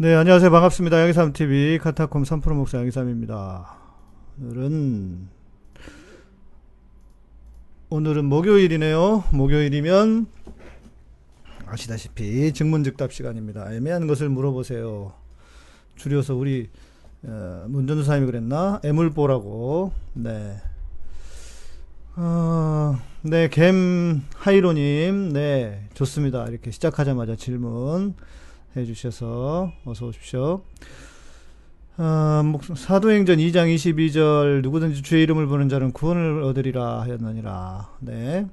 네, 안녕하세요. 반갑습니다. 양희삼TV 카타콤 3프로 목사 양희삼입니다. 오늘은, 오늘은 목요일이네요. 목요일이면, 아시다시피 증문즉답 시간입니다. 애매한 것을 물어보세요. 줄여서 우리, 어, 문전도사님이 그랬나? 애물보라고. 네. 어, 네, 겜 하이로님. 네, 좋습니다. 이렇게 시작하자마자 질문. 해주셔서 어서 오십시오. 어, 사도행전 2장 22절 누구든지 주의 이름을 부는 자는 구원을 얻으리라 하였느니라. 네.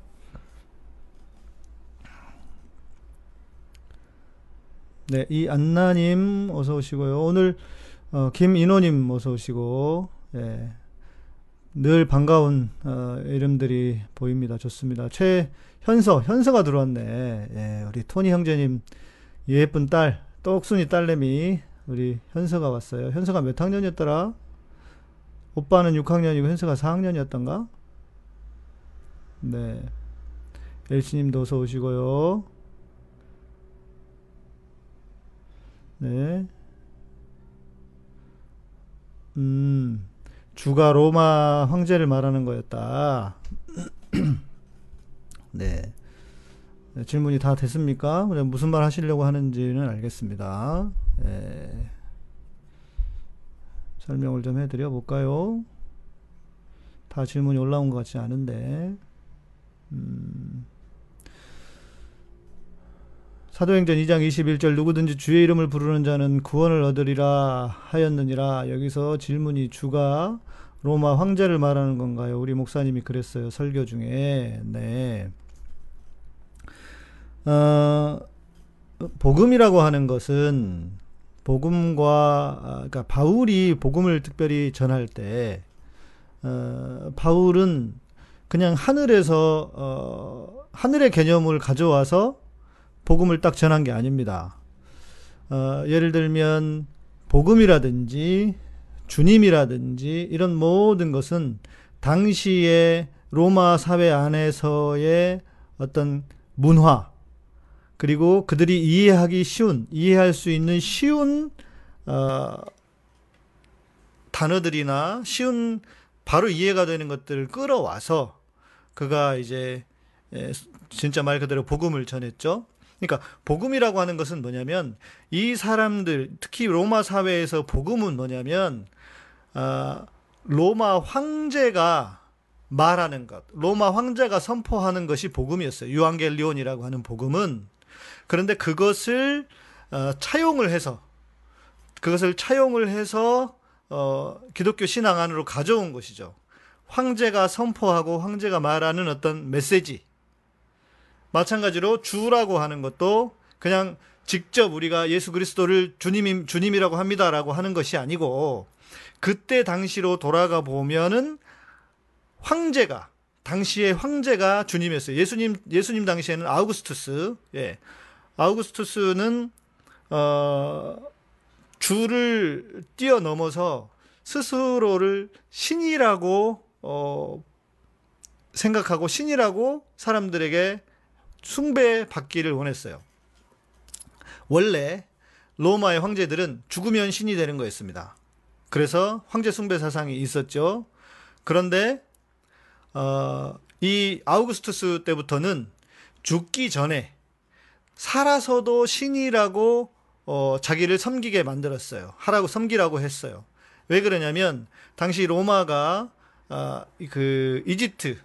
네, 이 안나님 어서 오시고요. 오늘 어, 김인호님 어서 오시고 예, 늘 반가운 어, 이름들이 보입니다. 좋습니다. 최현서 현서가 들어왔네. 예, 우리 토니 형제님 예쁜 딸, 똑순이 딸내미, 우리 현서가 왔어요. 현서가 몇 학년이었더라? 오빠는 6학년이고 현서가 4학년이었던가? 네. 엘씨님도 어서 오시고요. 네. 음, 주가 로마 황제를 말하는 거였다. 네. 네, 질문이 다 됐습니까? 무슨 말 하시려고 하는지는 알겠습니다. 예. 설명을 좀 해드려 볼까요? 다 질문이 올라온 것 같지 않은데, 음. 사도행전 2장 21절 누구든지 주의 이름을 부르는 자는 구원을 얻으리라 하였느니라. 여기서 질문이 주가 로마 황제를 말하는 건가요? 우리 목사님이 그랬어요. 설교 중에. 네. 어, 복음이라고 하는 것은 복음과 그러니까 바울이 복음을 특별히 전할 때 어, 바울은 그냥 하늘에서 어, 하늘의 개념을 가져와서 복음을 딱 전한 게 아닙니다. 어, 예를 들면 복음이라든지 주님이라든지 이런 모든 것은 당시의 로마 사회 안에서의 어떤 문화 그리고 그들이 이해하기 쉬운, 이해할 수 있는 쉬운, 어, 단어들이나 쉬운, 바로 이해가 되는 것들을 끌어와서 그가 이제, 에, 진짜 말 그대로 복음을 전했죠. 그러니까 복음이라고 하는 것은 뭐냐면 이 사람들, 특히 로마 사회에서 복음은 뭐냐면, 어, 로마 황제가 말하는 것, 로마 황제가 선포하는 것이 복음이었어요. 유앙겔리온이라고 하는 복음은 그런데 그것을 어, 차용을 해서 그것을 차용을 해서 어, 기독교 신앙 안으로 가져온 것이죠. 황제가 선포하고 황제가 말하는 어떤 메시지. 마찬가지로 주라고 하는 것도 그냥 직접 우리가 예수 그리스도를 주님 주님이라고 합니다라고 하는 것이 아니고 그때 당시로 돌아가 보면은 황제가 당시의 황제가 주님이었어요. 예수님 예수님 당시에는 아우구스투스 예. 아우구스투스는 어, 주를 뛰어넘어서 스스로를 신이라고 어, 생각하고 신이라고 사람들에게 숭배받기를 원했어요. 원래 로마의 황제들은 죽으면 신이 되는 거였습니다. 그래서 황제 숭배 사상이 있었죠. 그런데 어, 이 아우구스투스 때부터는 죽기 전에 살아서도 신이라고 어, 자기를 섬기게 만들었어요. 하라고 섬기라고 했어요. 왜 그러냐면 당시 로마가 아, 그 이집트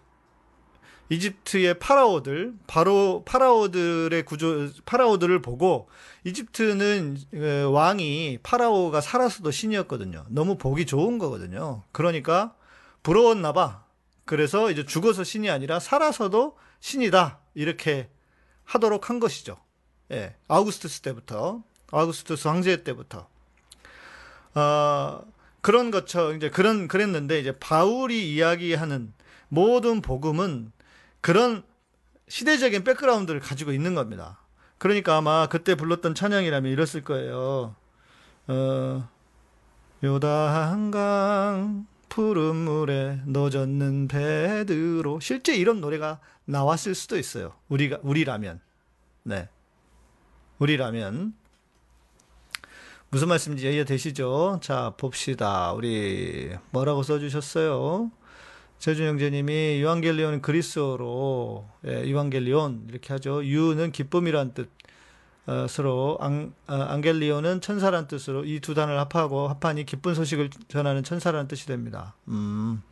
이집트의 파라오들 바로 파라오들의 구조 파라오들을 보고 이집트는 그 왕이 파라오가 살아서도 신이었거든요. 너무 보기 좋은 거거든요. 그러니까 부러웠나 봐. 그래서 이제 죽어서 신이 아니라 살아서도 신이다. 이렇게 하도록 한 것이죠. 예, 아우구스투스 때부터, 아우구스투스 황제 때부터. 어, 그런 것처럼 이제 그런 그랬는데 이제 바울이 이야기하는 모든 복음은 그런 시대적인 백그라운드를 가지고 있는 겁니다. 그러니까 아마 그때 불렀던 찬양이라면 이랬을 거예요. 어, 요다 한강 푸른 물에 넣어졌는 베드로 실제 이런 노래가 나왔을 수도 있어요. 우리가 우리라면 네 우리라면 무슨 말씀인지 이해 되시죠? 자, 봅시다. 우리 뭐라고 써주셨어요? 재준 형제님이 ευαγγέλιον 그리스어로 예, ευαγγέλιον 이렇게 하죠. ευ는 기쁨이란 뜻. 어, 서로 안, 어, αγγέλιον은 천사란 뜻으로 이 두 단어를 합하고 합하니 기쁜 소식을 전하는 천사라는 뜻이 됩니다. 음.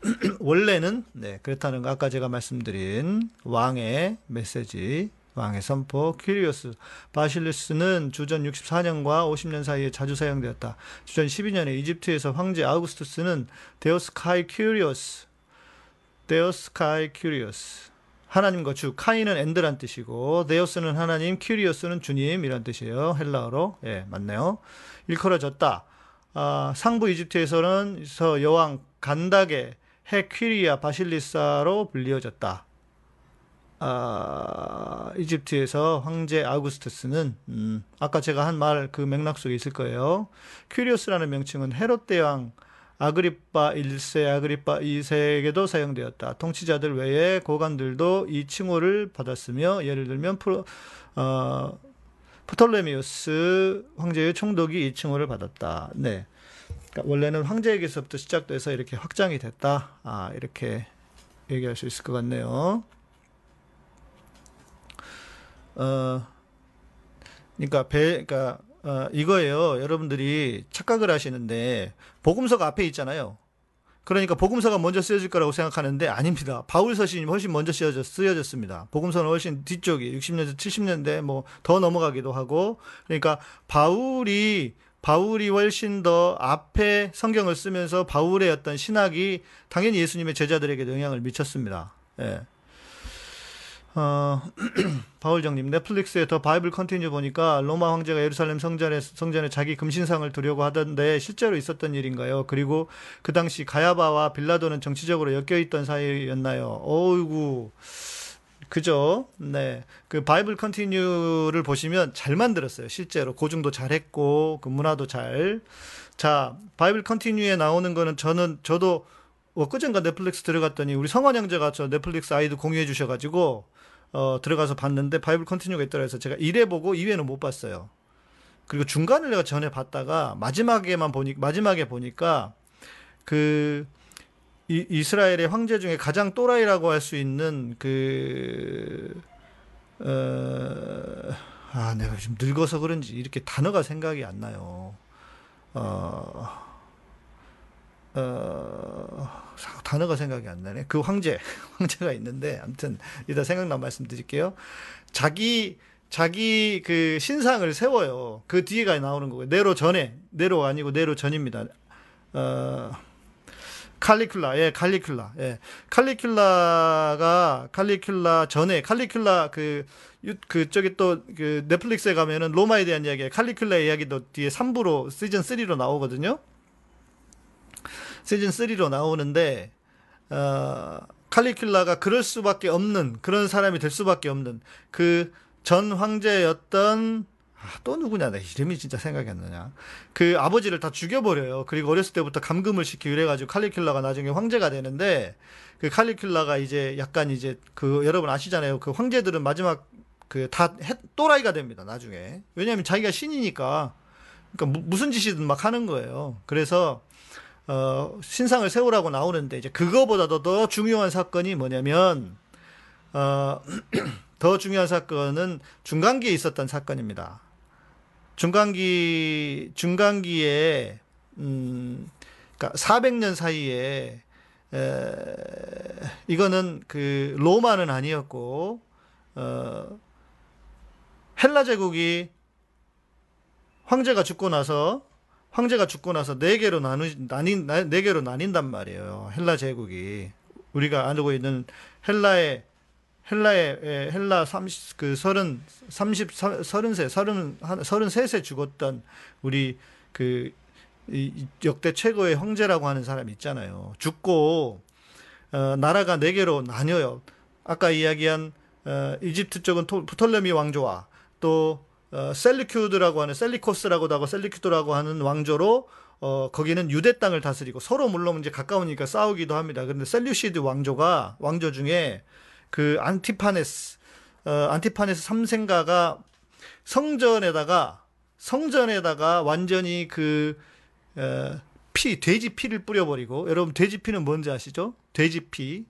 원래는 네 그렇다는 거 아까 제가 말씀드린 왕의 메시지 왕의 선포 κύριος βασιλεύς는 주전 64년과 50년 사이에 자주 사용되었다. 주전 12년에 이집트에서 황제 아우구스투스는 θεός και κύριος θεός και κύριος 하나님과 주 και는 and란 뜻이고 θεός는 하나님 κύριος는 주님이란 뜻이에요. 헬라어로 예 맞네요. 일컬어졌다. 아, 상부 이집트에서는 여왕 간다게 η κυρία βασίλισσα로 불리어졌다. 아, 이집트에서 황제 아우구스투스는 음, 아까 제가 한 말 그 맥락 속에 있을 거예요. κύριος라는 명칭은 헤롯 대왕 아그리파 1세, 아그리파 2세에게도 사용되었다. 통치자들 외에 고관들도 이 칭호를 받았으며 예를 들면 프로, 어, 프톨레미우스 황제의 총독이 이 칭호를 받았다. 네. 그러니까 원래는 황제에게서부터 시작돼서 이렇게 확장이 됐다. 아, 이렇게 얘기할 수 있을 것 같네요. 어, 그러니까 배, 그러니까 어, 이거예요. 여러분들이 착각을 하시는데 복음서가 앞에 있잖아요. 그러니까 복음서가 먼저 쓰여질 거라고 생각하는데 아닙니다. 바울 서신이 훨씬 먼저 쓰여졌, 쓰여졌습니다. 복음서는 훨씬 뒤쪽이 60년대, 70년대 뭐 더 넘어가기도 하고 그러니까 바울이 바울이 훨씬 더 앞에 성경을 쓰면서 바울의 어떤 신학이 당연히 예수님의 제자들에게도 영향을 미쳤습니다. 예. 어, 바울정님, 넷플릭스에 The Bible Continue 보니까 로마 황제가 예루살렘 성전에, 성전에 자기 금신상을 두려고 하던데 실제로 있었던 일인가요? 그리고 그 당시 가야바와 빌라도는 정치적으로 엮여있던 사이였나요? 어이구. 그죠? 네. 그 Bible Continue를 보시면 잘 만들었어요. 실제로. 고증도 잘 했고, 그 문화도 잘. 자, Bible Continue에 나오는 거는 저는, 저도 엊그젠가 넷플릭스 들어갔더니 우리 성원 형제가 저 넷플릭스 아이도 공유해 주셔가지고 어, 들어가서 봤는데 바이블 컨티뉴가 있더라 해서 제가 1회 보고 2회는 못 봤어요. 그리고 중간을 내가 전에 봤다가 마지막에만 보니 마지막에 보니까 그 이, 이스라엘의 황제 중에 가장 또라이라고 할 수 있는 그 어, 아, 내가 좀 늙어서 그런지 이렇게 단어가 생각이 안 나요. 어, 어, 단어가 생각이 안 나네. 그 황제, 황제가 있는데, 아무튼, 이따 생각나 말씀드릴게요. 자기, 자기 그 신상을 세워요. 그 뒤에가 나오는 거고요. 네로 전에, 네로 아니고 네로 전입니다. 어, 칼리큘라, 예, 칼리큘라, 예. 칼리큘라가, 칼리큘라 전에, 칼리큘라 그, 그, 저기 또, 그, 넷플릭스에 가면은 로마에 대한 이야기, 칼리큘라 이야기도 뒤에 3부로, 시즌 3로 나오거든요. 시즌 3로 나오는데 어, 칼리큘라가 그럴 수밖에 없는 그런 사람이 될 수밖에 없는 그 전 황제였던 아, 또 누구냐 내 이름이 진짜 생각이 안 나냐. 그 아버지를 다 죽여버려요. 그리고 어렸을 때부터 감금을 시키고 이래가지고 칼리큘라가 나중에 황제가 되는데 그 칼리큘라가 이제 약간 이제 그 여러분 아시잖아요. 그 황제들은 마지막 그 다 또라이가 됩니다 나중에. 왜냐하면 자기가 신이니까 무, 무슨 짓이든 막 하는 거예요. 그래서 어, 신상을 세우라고 나오는데 이제 그거보다도 더 중요한 사건이 뭐냐면 어, 더 중요한 사건은 중간기에 있었던 사건입니다. 중간기 중간기에 음 그러니까 400년 사이에 에, 이거는 그 로마는 아니었고 어 헬라 제국이 황제가 죽고 나서 황제가 죽고 나서 네 개로 나누 나뉜 네 개로 나뉜단 말이에요. 헬라 제국이 우리가 알고 있는 헬라의 헬라의 예, 헬라 30, 그 30, 30, 30세, 30, 33세 죽었던 우리 그 역대 최고의 황제라고 하는 사람 있잖아요. 죽고, 어, 나라가 네 개로 나뉘어요. 아까 이야기한, 어, 이집트 쪽은 토, 프톨레미 왕조와 또 어, 셀리큐드라고 하는 셀리코스라고도 하고 셀리큐드라고 하는 왕조로 어, 거기는 유대 땅을 다스리고 서로 물론 이제 가까우니까 싸우기도 합니다. 그런데 셀류시드 왕조가 왕조 중에 그 안티파네스 어, 안티파네스 3세가 성전에다가 성전에다가 완전히 그, 어, 피, 돼지 피를 뿌려버리고, 여러분, 돼지 피는 뭔지 아시죠? 돼지 피.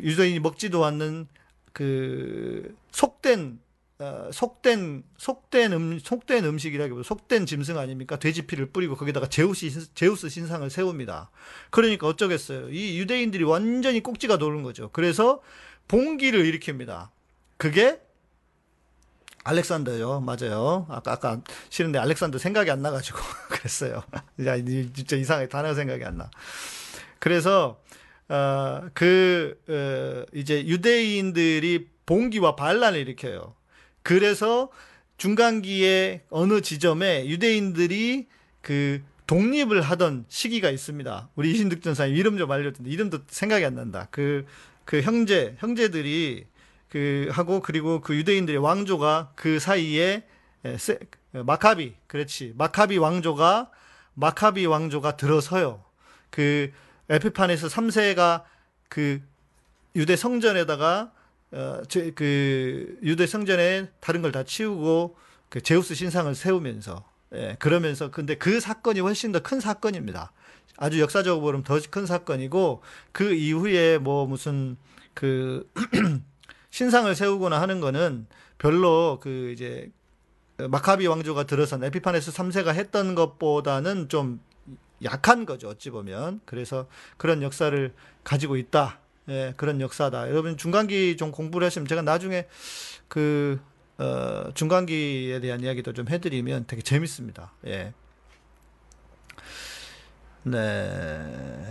유대인이 먹지도 않는 그, 속된, 어, 속된, 속된 음, 속된 음식이라기보다 속된 짐승 아닙니까? 돼지 피를 뿌리고 거기다가 제우스, 제우스 신상을 세웁니다. 그러니까 어쩌겠어요. 이 유대인들이 완전히 꼭지가 도는 거죠. 그래서 봉기를 일으킵니다. 그게 알렉산더요. 맞아요. 아까, 아까 싫은데 알렉산더 생각이 안 나가지고 그랬어요. 야, 진짜 이상하게 단어 생각이 안 나. 그래서, 어, 그, 어, 이제 유대인들이 봉기와 반란을 일으켜요. 그래서 중간기의 어느 지점에 유대인들이 그 독립을 하던 시기가 있습니다. 우리 이신득 전사님 이름 좀 알려준다. 이름도 생각이 안 난다. 그, 그 형제, 형제들이 그 하고 그리고 그 유대인들의 왕조가 그 사이에 세, 마카비 그렇지 마카비 왕조가 마카비 왕조가 들어서요. 그 에피판에서 3세가 그 유대 성전에다가 어, 제, 그 유대 성전에 다른 걸 다 치우고 그 제우스 신상을 세우면서 예, 그러면서 근데 그 사건이 훨씬 더 큰 사건입니다. 아주 역사적으로 보면 더 큰 사건이고 그 이후에 뭐 무슨 그 신상을 세우거나 하는 거는 별로 그 이제 마카비 왕조가 들어선 에피파네스 3세가 했던 것보다는 좀 약한 거죠. 어찌 보면. 그래서 그런 역사를 가지고 있다. 예, 그런 역사다. 여러분 중간기 좀 공부를 하시면 제가 나중에 그 어, 중간기에 대한 이야기도 좀 해드리면 되게 재밌습니다. 예. 네.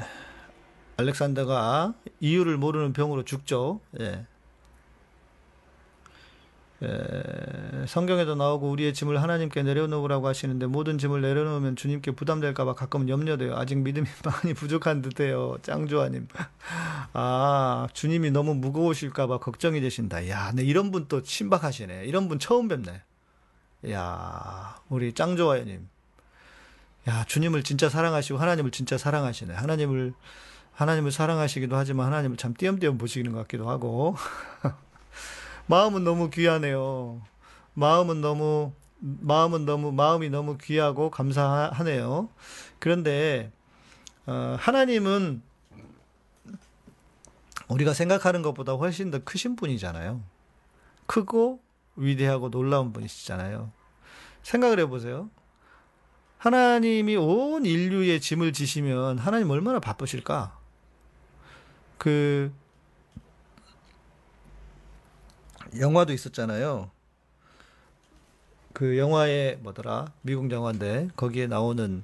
알렉산더가 이유를 모르는 병으로 죽죠. 예. 에, 성경에도 나오고 우리의 짐을 하나님께 내려놓으라고 하시는데 모든 짐을 내려놓으면 주님께 부담될까봐 가끔은 염려돼요. 아직 믿음이 많이 부족한 듯해요. 짱조아님. 아 주님이 너무 무거우실까봐 걱정이 되신다. 야, 네 이런 분 또 신박하시네. 이런 분 처음 뵙네. 야, 우리 짱조아님. 야, 주님을 진짜 사랑하시고 하나님을 진짜 사랑하시네. 하나님을 하나님을 사랑하시기도 하지만 하나님을 참 띄엄띄엄 보시는 것 같기도 하고. 마음은 너무 귀하네요. 마음은 너무 마음은 너무 마음이 너무 귀하고 감사하네요. 그런데 어, 하나님은 우리가 생각하는 것보다 훨씬 더 크신 분이잖아요. 크고 위대하고 놀라운 분이시잖아요. 생각을 해보세요. 하나님이 온 인류의 짐을 지시면 하나님 얼마나 바쁘실까? 그 영화도 있었잖아요. 그 영화에 뭐더라 미국 영화인데 거기에 나오는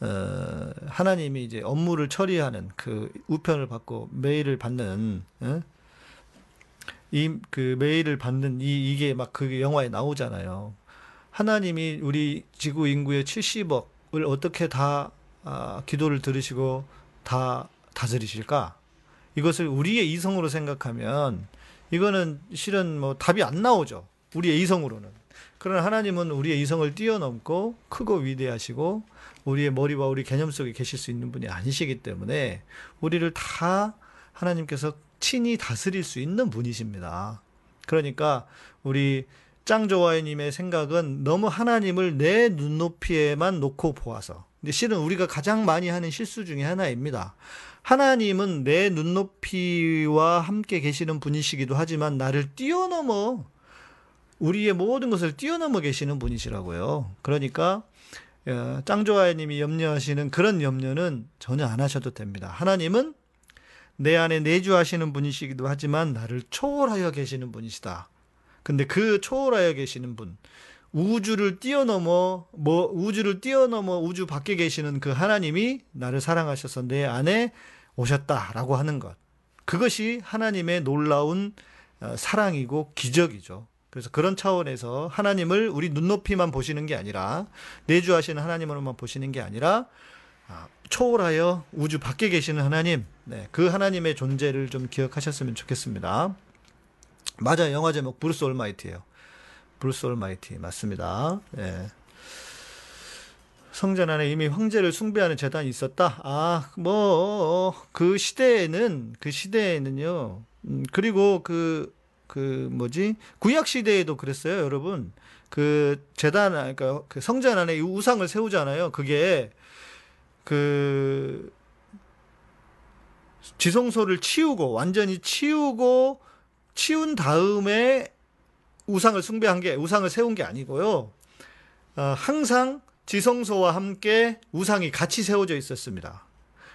어, 하나님이 이제 업무를 처리하는 그 우편을 받고 메일을 받는 어? 이그 메일을 받는 이 이게 막 그 영화에 나오잖아요. 하나님이 우리 지구 인구의 70억을 어떻게 다 아, 기도를 들으시고 다 다스리실까? 이것을 우리의 이성으로 생각하면 이거는 실은 뭐 답이 안 나오죠. 우리의 이성으로는. 그러나 하나님은 우리의 이성을 뛰어넘고 크고 위대하시고 우리의 머리와 우리 개념 속에 계실 수 있는 분이 아니시기 때문에 우리를 다 하나님께서 친히 다스릴 수 있는 분이십니다. 그러니까 우리 짱조와이님의 생각은 너무 하나님을 내 눈높이에만 놓고 보아서. 근데 실은 우리가 가장 많이 하는 실수 중에 하나입니다. 하나님은 내 눈높이와 함께 계시는 분이시기도 하지만 나를 뛰어넘어 우리의 모든 것을 뛰어넘어 계시는 분이시라고요. 그러니까 어, 짱조아님이 염려하시는 그런 염려는 전혀 안 하셔도 됩니다. 하나님은 내 안에 내주하시는 분이시기도 하지만 나를 초월하여 계시는 분이시다. 근데 그 초월하여 계시는 분, 우주를 뛰어넘어 뭐 우주를 뛰어넘어 우주 밖에 계시는 그 하나님이 나를 사랑하셔서 내 안에 오셨다라고 하는 것. 그것이 하나님의 놀라운 어, 사랑이고 기적이죠. 그래서 그런 차원에서 하나님을 우리 눈높이만 보시는 게 아니라 내주하시는 하나님으로만 보시는 게 아니라 아, 초월하여 우주 밖에 계시는 하나님, 네, 그 하나님의 존재를 좀 기억하셨으면 좋겠습니다. 맞아, 영화 제목 브루스 올마이티예요. 브루스 올마이티 맞습니다. 예. 성전 안에 이미 황제를 숭배하는 재단이 있었다. 아, 뭐 그 시대에는 그 시대에는요. 음, 그리고 그그 뭐지 구약 시대에도 그랬어요, 여러분. 그 재단 그러니까 그 성전 안에 이 우상을 세우잖아요. 그게 그 지성소를 치우고 완전히 치우고 치운 다음에 우상을 숭배한 게 우상을 세운 게 아니고요. 어, 항상 지성소와 함께 우상이 같이 세워져 있었습니다.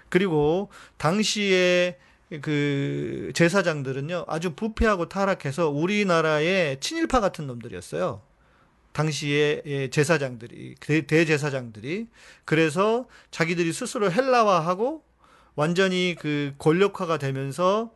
그리고 당시에 그 제사장들은요 아주 부패하고 타락해서 우리나라의 친일파 같은 놈들이었어요. 당시에 제사장들이 대제사장들이 그래서 자기들이 스스로 헬라화하고 완전히 그 권력화가 되면서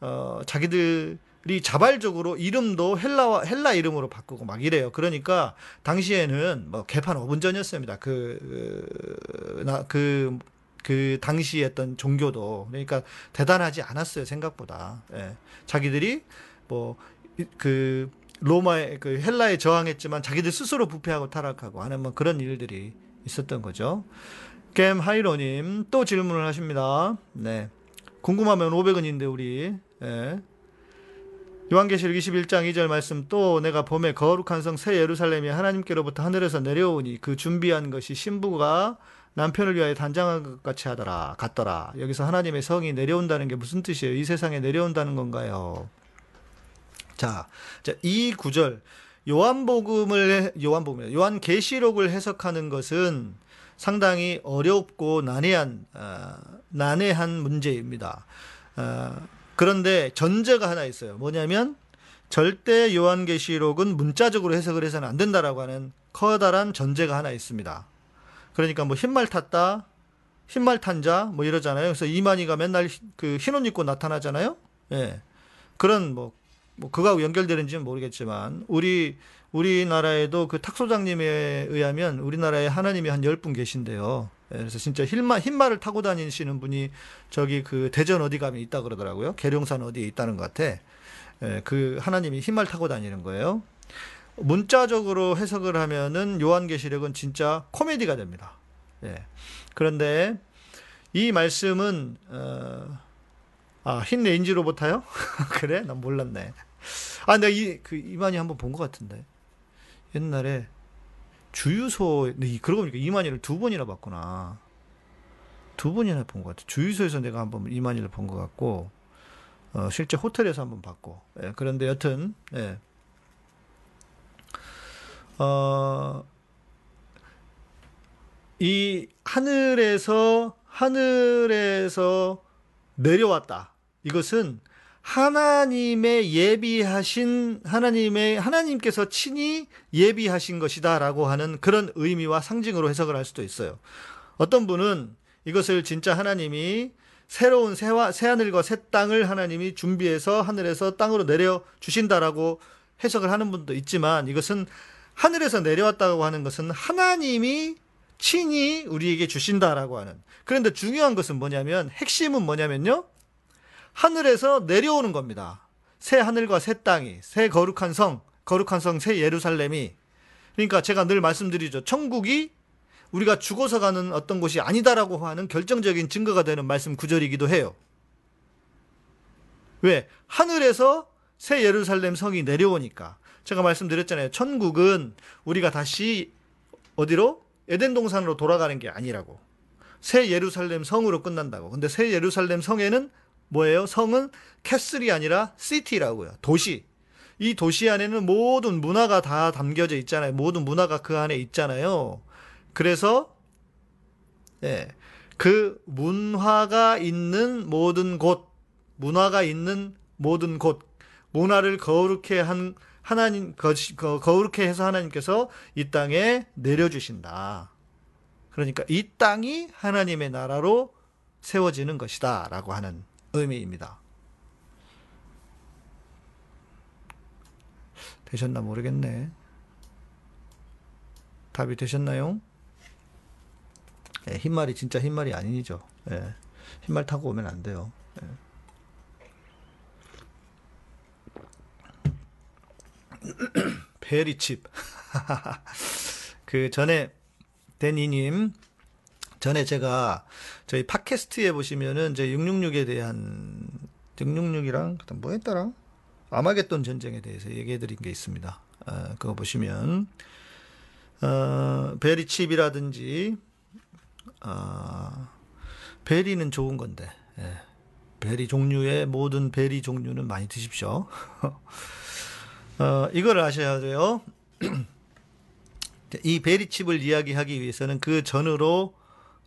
어 자기들 이 자발적으로 이름도 헬라와 헬라 이름으로 바꾸고 막 이래요. 그러니까 당시에는 뭐 개판 5분 전이었습니다. 그 나그 그, 그 당시에 했던 종교도 그러니까 대단하지 않았어요 생각보다 예. 자기들이 뭐 그 로마의 그 헬라에 저항했지만 자기들 스스로 부패하고 타락하고 하는 뭐 그런 일들이 있었던 거죠. 겜 하이로님 또 질문을 하십니다. 네. 궁금하면 500원인데 우리 예. 요한계시록 21장 2절 말씀 또 내가 봄에 거룩한 성 새 예루살렘이 하나님께로부터 하늘에서 내려오니 그 준비한 것이 신부가 남편을 위하여 단장한 것 같이 하더라 같더라 여기서 하나님의 성이 내려온다는 게 무슨 뜻이에요? 이 세상에 내려온다는 건가요? 자, 자, 이 구절 요한복음을 요한복음 요한계시록을 해석하는 것은 상당히 어렵고 난해한 어, 난해한 문제입니다. 어, 그런데 전제가 하나 있어요. 뭐냐면 절대 요한계시록은 문자적으로 해석을 해서는 안 된다라고 하는 커다란 전제가 하나 있습니다. 그러니까 뭐 흰말 탔다, 흰말 탄 자, 뭐 이러잖아요. 그래서 이만희가 맨날 그 흰옷 입고 나타나잖아요. 예. 그런 뭐, 뭐 그거하고 연결되는지는 모르겠지만, 우리, 우리나라에도 그 탁소장님에 의하면 우리나라에 하나님이 한 열 분 계신데요. 예, 그래서 진짜 흰말, 흰말을 타고 다니시는 분이 저기 그 대전 어디 가면 있다 그러더라고요. 계룡산 어디에 있다는 것 같아. 예, 그 하나님이 흰말 타고 다니는 거예요. 문자적으로 해석을 하면은 요한계시록은 진짜 코미디가 됩니다. 예. 그런데 이 말씀은 어, 아, 흰 레인지 로버타요? 그래? 난 몰랐네. 아, 내가 이, 그, 이만희 한번 본 것 같은데. 옛날에 주유소, 그러고 보니까 이만희를 두 번이나 봤구나. 두 번이나 본 것 같아. 주유소에서 내가 한번 이만희를 본 것 같고, 어, 실제 호텔에서 한번 봤고. 예, 그런데 여튼, 예. 어, 이 하늘에서 하늘에서 내려왔다. 이것은 하나님의 예비하신 하나님의 하나님께서 친히 예비하신 것이다라고 하는 그런 의미와 상징으로 해석을 할 수도 있어요. 어떤 분은 이것을 진짜 하나님이 새로운 새와 새 하늘과 새 땅을 하나님이 준비해서 하늘에서 땅으로 내려 주신다라고 해석을 하는 분도 있지만 이것은 하늘에서 내려왔다고 하는 것은 하나님이 친히 우리에게 주신다라고 하는. 그런데 중요한 것은 뭐냐면 핵심은 뭐냐면요. 하늘에서 내려오는 겁니다. 새 하늘과 새 땅이, 새 거룩한 성, 거룩한 성, 새 예루살렘이. 그러니까 제가 늘 말씀드리죠. 천국이 우리가 죽어서 가는 어떤 곳이 아니다라고 하는 결정적인 증거가 되는 말씀 구절이기도 해요. 왜? 하늘에서 새 예루살렘 성이 내려오니까. 제가 말씀드렸잖아요. 천국은 우리가 다시 어디로? 에덴 동산으로 돌아가는 게 아니라고. 새 예루살렘 성으로 끝난다고. 근데 새 예루살렘 성에는 뭐예요? 성은 캐슬이 아니라 시티라고요. 도시. 이 도시 안에는 모든 문화가 다 담겨져 있잖아요. 모든 문화가 그 안에 있잖아요. 그래서 예. 그 문화가 있는 모든 곳, 문화가 있는 모든 곳, 문화를 거룩해 한 하나님 거룩해 해서 하나님께서 이 땅에 내려주신다. 그러니까 이 땅이 하나님의 나라로 세워지는 것이다라고 하는 의미입니다. 되셨나 모르겠네. 답이 되셨나요? 예, 흰말이 진짜 흰말이 아니죠. 예, 흰말 타고 오면 안 돼요. 예. 베리칩. 그 전에 데니님 전에 제가 저희 팟캐스트에 보시면은 제 666에 대한 666이랑 그다음 뭐 했더라? 아마겟돈 전쟁에 대해서 얘기해 드린 게 있습니다. 어, 그거 보시면 어, 베리 칩이라든지 어, 베리는 좋은 건데 예. 베리 종류의 모든 베리 종류는 많이 드십시오. 어, 이걸 아셔야 돼요. 이 베리칩을 이야기하기 위해서는 그 전으로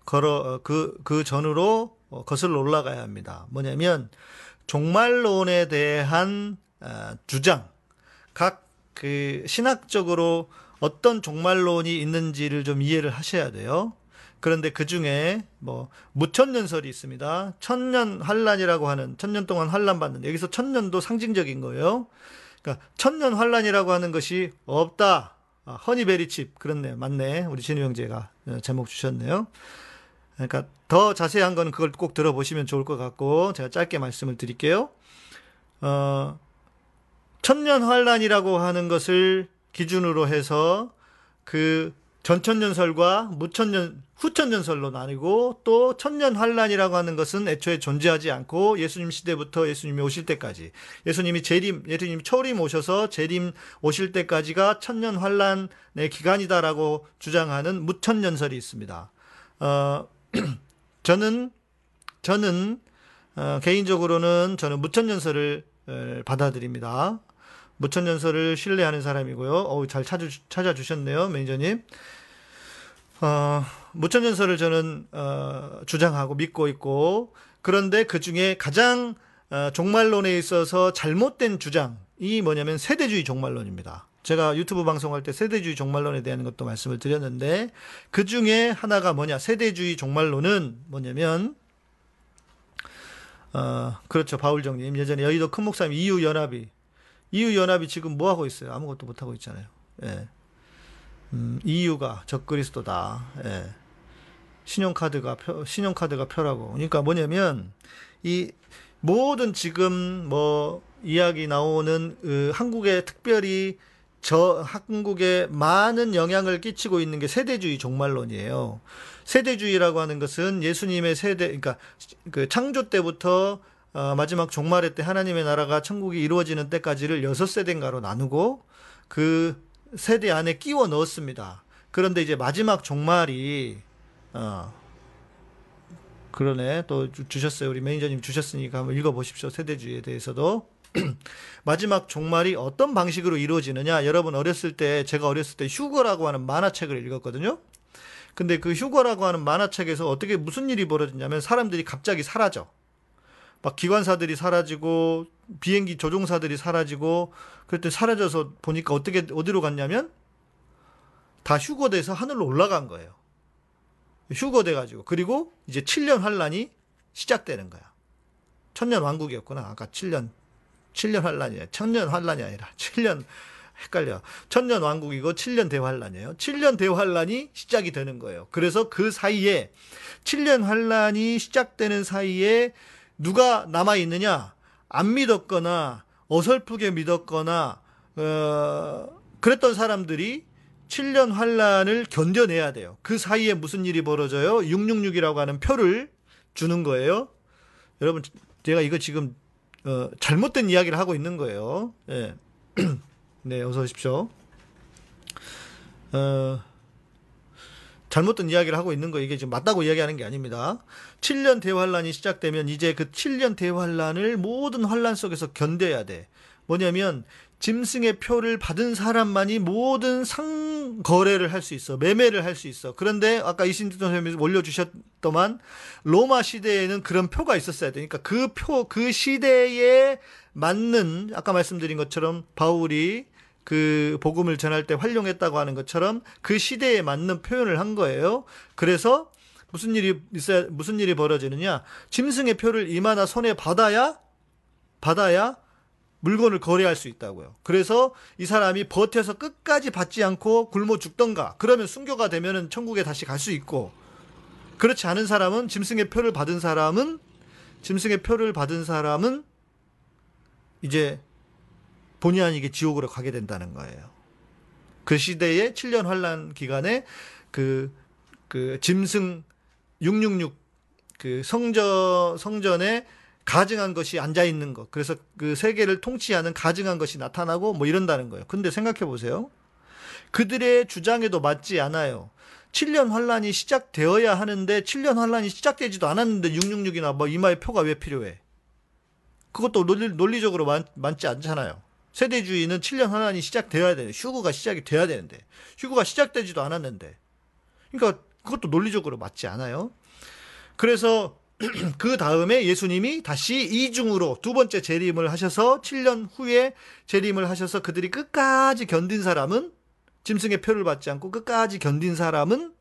걸어 그그 그 전으로 어, 거슬러 올라가야 합니다. 뭐냐면 종말론에 대한 어, 주장, 각 그 신학적으로 어떤 종말론이 있는지를 좀 이해를 하셔야 돼요. 그런데 그 중에 뭐 무천년설이 있습니다. 천년 환란이라고 하는 천년 동안 환란 받는 여기서 천년도 상징적인 거예요. 그러니까 천년 환란이라고 하는 것이 없다. 아, 허니베리칩 그렇네 맞네 우리 진우 형제가 어, 제목 주셨네요. 그러니까 더 자세한 거는 그걸 꼭 들어보시면 좋을 것 같고 제가 짧게 말씀을 드릴게요. 어, 천년 환란이라고 하는 것을 기준으로 해서 그 전천년설과 무천년 후천년설로 나뉘고 또 천년 환란이라고 하는 것은 애초에 존재하지 않고 예수님 시대부터 예수님이 오실 때까지 예수님이 재림 예수님이 초림 오셔서 재림 오실 때까지가 천년 환란의 기간이다라고 주장하는 무천년설이 있습니다. 어, 저는 저는 어, 개인적으로는 저는 무천년설을 받아들입니다. 무천년설을 신뢰하는 사람이고요. 어우, 잘 찾아, 찾아주셨네요, 매니저님. 어, 무천년설을 저는, 어, 주장하고 믿고 있고, 그런데 그 중에 가장, 어, 종말론에 있어서 잘못된 주장이 뭐냐면 세대주의 종말론입니다. 제가 유튜브 방송할 때 세대주의 종말론에 대한 것도 말씀을 드렸는데, 그 중에 하나가 뭐냐, 세대주의 종말론은 뭐냐면, 어, 그렇죠. 바울정님. 예전에 여의도 큰 목사님 이유연합이 이유연합이 지금 뭐 하고 있어요? 아무것도 못 하고 있잖아요. 예. 음, EU가 적그리스도다. 예. 신용카드가 표, 신용카드가 표라고. 그러니까 뭐냐면 이 모든 지금 뭐 이야기 나오는 그 한국에 특별히 저 한국에 많은 영향을 끼치고 있는 게 세대주의 종말론이에요. 세대주의라고 하는 것은 예수님의 세대, 그러니까 그 창조 때부터 어, 마지막 종말의 때 하나님의 나라가 천국이 이루어지는 때까지를 여섯 세대인가로 나누고 그 세대 안에 끼워 넣었습니다. 그런데 이제 마지막 종말이 어 그러네 또 주셨어요 우리 매니저님 주셨으니까 한번 읽어보십시오 세대주의에 대해서도 마지막 종말이 어떤 방식으로 이루어지느냐 여러분 어렸을 때 제가 어렸을 때 휴거라고 하는 만화책을 읽었거든요. 근데 그 휴거라고 하는 만화책에서 어떻게 무슨 일이 벌어졌냐면 사람들이 갑자기 사라져. 막 기관사들이 사라지고 비행기 조종사들이 사라지고 그랬더니 사라져서 보니까 어떻게 어디로 갔냐면 다 휴거돼서 하늘로 올라간 거예요. 휴거돼 가지고 그리고 이제 7년 환란이 시작되는 거야. 천년 왕국이었구나. 아까 7년 7년 환란이야. 천년 환란이 아니라 7년 헷갈려. 천년 왕국이고 7년 대환란이에요. 7년 대환란이 시작이 되는 거예요. 그래서 그 사이에 7년 환란이 시작되는 사이에 누가 남아 있느냐? 안 믿었거나 어설프게 믿었거나 어, 그랬던 사람들이 7년 환란을 견뎌내야 돼요. 그 사이에 무슨 일이 벌어져요? 666이라고 하는 표를 주는 거예요. 여러분, 제가 이거 지금 어, 잘못된 이야기를 하고 있는 거예요. 예. 네, 어서 오십시오. 어, 잘못된 이야기를 하고 있는 거 이게 지금 맞다고 이야기하는 게 아닙니다. 7년 대환란이 시작되면 이제 그 7년 대환란을 모든 환란 속에서 견뎌야 돼. 뭐냐면 짐승의 표를 받은 사람만이 모든 상거래를 할 수 있어. 매매를 할 수 있어. 그런데 아까 이신디 선생님이 올려주셨더만 로마 시대에는 그런 표가 있었어야 되니까 그 표, 그 시대에 맞는 아까 말씀드린 것처럼 바울이 그 복음을 전할 때 활용했다고 하는 것처럼 그 시대에 맞는 표현을 한 거예요. 그래서 무슨 일이 있어야 무슨 일이 벌어지느냐? 짐승의 표를 이마나 손에 받아야 받아야 물건을 거래할 수 있다고요. 그래서 이 사람이 버텨서 끝까지 받지 않고 굶어 죽던가 그러면 순교가 되면은 천국에 다시 갈 수 있고 그렇지 않은 사람은 짐승의 표를 받은 사람은 짐승의 표를 받은 사람은 이제 본의 아니게 지옥으로 가게 된다는 거예요. 그 시대의 7년 환란 기간에 그, 그 짐승 666 그 성전, 성전에 가증한 것이 앉아 있는 것. 그래서 그 세계를 통치하는 가증한 것이 나타나고 뭐 이런다는 거예요. 근데 생각해 보세요. 그들의 주장에도 맞지 않아요. 7년 환란이 시작되어야 하는데 7년 환란이 시작되지도 않았는데 666이나 뭐 이마의 표가 왜 필요해? 그것도 논리, 논리적으로 많, 많지 않잖아요. 세대주의는 7년 환란이 시작되어야 되는 휴구가 시작이 돼야 되는데 휴구가 시작되지도 않았는데 그러니까 그것도 논리적으로 맞지 않아요. 그래서 그 다음에 예수님이 다시 이중으로 두 번째 재림을 하셔서 7년 후에 재림을 하셔서 그들이 끝까지 견딘 사람은 짐승의 표를 받지 않고 끝까지 견딘 사람은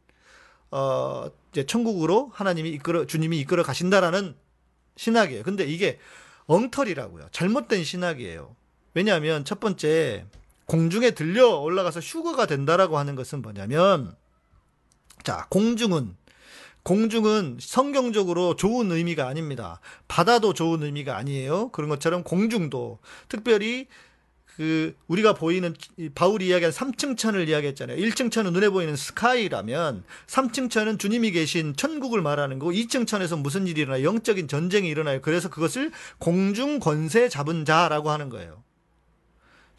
어 이제 천국으로 하나님이 이끌어 주님이 이끌어 가신다라는 신학이에요. 근데 이게 엉터리라고요. 잘못된 신학이에요. 왜냐하면 첫 번째 공중에 들려 올라가서 휴거가 된다라고 하는 것은 뭐냐면 자 공중은 공중은 성경적으로 좋은 의미가 아닙니다. 바다도 좋은 의미가 아니에요. 그런 것처럼 공중도 특별히 그 우리가 보이는 바울이 이야기한 3층 천을 이야기했잖아요. 1층 천은 눈에 보이는 스카이라면 3층 천은 주님이 계신 천국을 말하는 거고 2층 천에서 무슨 일이 일어나요? 영적인 전쟁이 일어나요. 그래서 그것을 공중 권세 잡은 자라고 하는 거예요.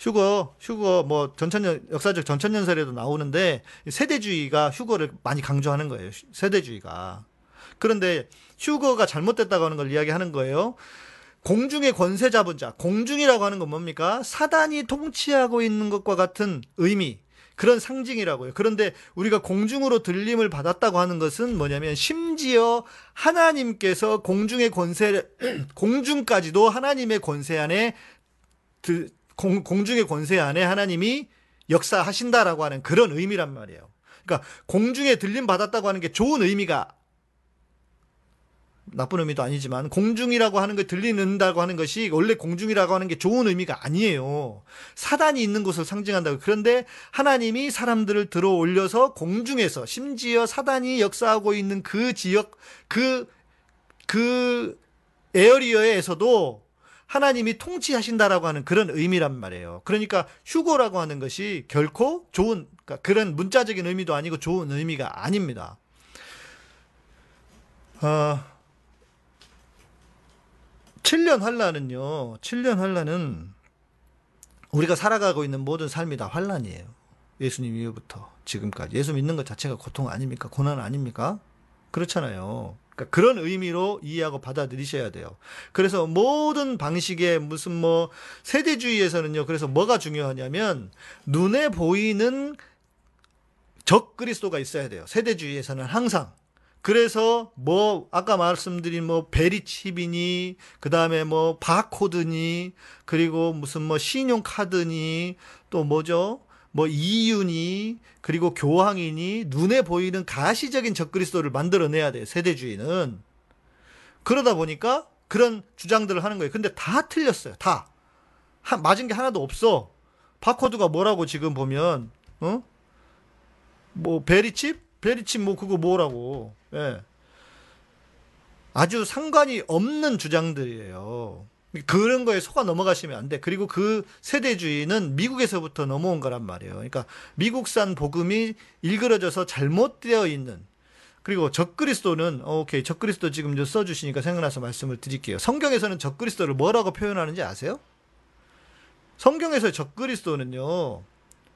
휴거, 휴거, 뭐, 전천년, 역사적 전천년설에도 나오는데, 세대주의가 휴거를 많이 강조하는 거예요. 세대주의가. 그런데 휴거가 잘못됐다고 하는 걸 이야기하는 거예요. 공중의 권세 잡은 자, 공중이라고 하는 건 뭡니까? 사단이 통치하고 있는 것과 같은 의미, 그런 상징이라고요. 그런데 우리가 공중으로 들림을 받았다고 하는 것은 뭐냐면 심지어 하나님께서 공중의 권세, 공중까지도 하나님의 권세 안에 공, 공중의 권세 안에 하나님이 역사하신다라고 하는 그런 의미란 말이에요. 그러니까 공중에 들림 받았다고 하는 게 좋은 의미가 나쁜 의미도 아니지만 공중이라고 하는 걸 들리는다고 하는 것이 원래 공중이라고 하는 게 좋은 의미가 아니에요. 사단이 있는 곳을 상징한다고. 그런데 하나님이 사람들을 들어 올려서 공중에서 심지어 사단이 역사하고 있는 그 지역 그그 에어리어에서도 하나님이 통치하신다라고 하는 그런 의미란 말이에요. 그러니까 휴고라고 하는 것이 결코 좋은 그러니까 그런 문자적인 의미도 아니고 좋은 의미가 아닙니다. 어, 7년 환란은요. 7년 환란은 우리가 살아가고 있는 모든 삶이 다 환란이에요. 예수님 이후부터 지금까지 예수 믿는 것 자체가 고통 아닙니까? 고난 아닙니까? 그렇잖아요. 그러니까 그런 의미로 이해하고 받아들이셔야 돼요. 그래서 모든 방식의 무슨 뭐 세대주의에서는요. 그래서 뭐가 중요하냐면 눈에 보이는 적 그리스도가 있어야 돼요. 세대주의에서는 항상 그래서 뭐 아까 말씀드린 뭐 베리칩이니 그다음에 뭐 바코드니 그리고 무슨 뭐 신용카드니 또 뭐죠? 뭐 이윤이 그리고 교황이니 눈에 보이는 가시적인 적그리스도를 만들어내야 돼요. 세대주의는 그러다 보니까 그런 주장들을 하는 거예요. 근데 다 틀렸어요. 다 하, 맞은 게 하나도 없어. 바코드가 뭐라고 지금 보면 어? 뭐 베리칩? 베리칩 뭐 그거 뭐라고? 예. 아주 상관이 없는 주장들이에요. 그런 거에 속아 넘어가시면 안 돼. 그리고 그 세대주의는 미국에서부터 넘어온 거란 말이에요. 그러니까 미국산 복음이 일그러져서 잘못되어 있는 그리고 적그리스도는 어, 오케이 적그리스도 지금 써주시니까 생각나서 말씀을 드릴게요. 성경에서는 적그리스도를 뭐라고 표현하는지 아세요? 성경에서 적그리스도는요.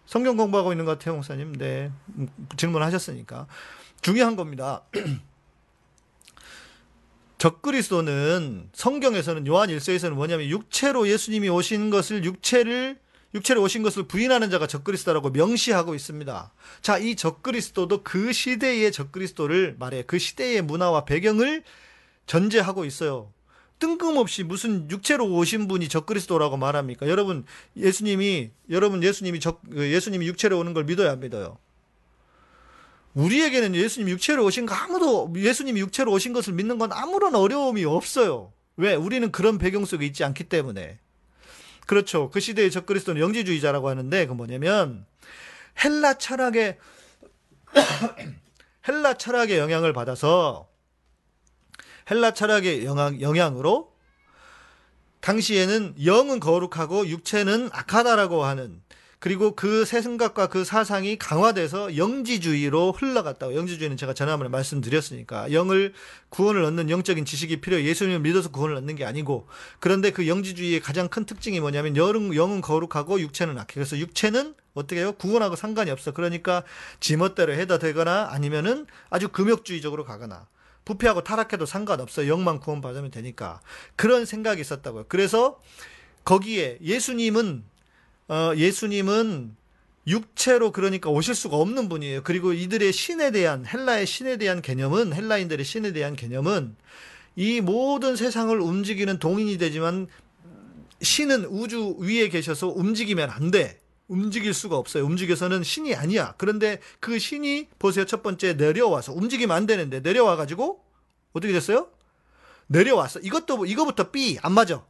성경 공부하고 있는 것 같아요, 목사님. 네, 음, 질문하셨으니까 중요한 겁니다. 적그리스도는 성경에서는 요한 1서에서는 뭐냐면 육체로 예수님이 오신 것을 육체를 육체로 오신 것을 부인하는 자가 적그리스도라고 명시하고 있습니다. 자, 이 적그리스도도 그 시대의 적그리스도를 말해 그 시대의 문화와 배경을 전제하고 있어요. 뜬금없이 무슨 육체로 오신 분이 적그리스도라고 말합니까? 여러분 예수님이 여러분 예수님이 적 예수님이 육체로 오는 걸 믿어야 안 믿어요? 우리에게는 예수님 육체로 오신 거 아무도 예수님이 육체로 오신 것을 믿는 건 아무런 어려움이 없어요. 왜? 우리는 그런 배경 속에 있지 않기 때문에. 그렇죠. 그 시대의 적그리스도는 영지주의자라고 하는데 그 뭐냐면 헬라 철학의 헬라 철학의 영향을 받아서 헬라 철학의 영향, 영향으로 당시에는 영은 거룩하고 육체는 악하다라고 하는 그리고 그 생각과 그 사상이 강화돼서 영지주의로 흘러갔다고. 영지주의는 제가 지난번에 말씀드렸으니까 영을 구원을 얻는 영적인 지식이 필요. 예수님을 믿어서 구원을 얻는 게 아니고 그런데 그 영지주의의 가장 큰 특징이 뭐냐면 영은, 영은 거룩하고 육체는 악해. 그래서 육체는 어떻게 해요? 구원하고 상관이 없어. 그러니까 지멋대로 해도 되거나 아니면은 아주 금욕주의적으로 가거나 부패하고 타락해도 상관없어. 영만 구원받으면 되니까. 그런 생각이 있었다고요. 그래서 거기에 예수님은 어, 예수님은 육체로 그러니까 오실 수가 없는 분이에요. 그리고 이들의 신에 대한 헬라의 신에 대한 개념은 헬라인들의 신에 대한 개념은 이 모든 세상을 움직이는 동인이 되지만 신은 우주 위에 계셔서 움직이면 안 돼. 움직일 수가 없어요. 움직여서는 신이 아니야. 그런데 그 신이 보세요. 첫 번째 내려와서 움직이면 안 되는데 내려와 가지고 어떻게 됐어요? 내려왔어. 이것도 이거부터 B 안 맞아.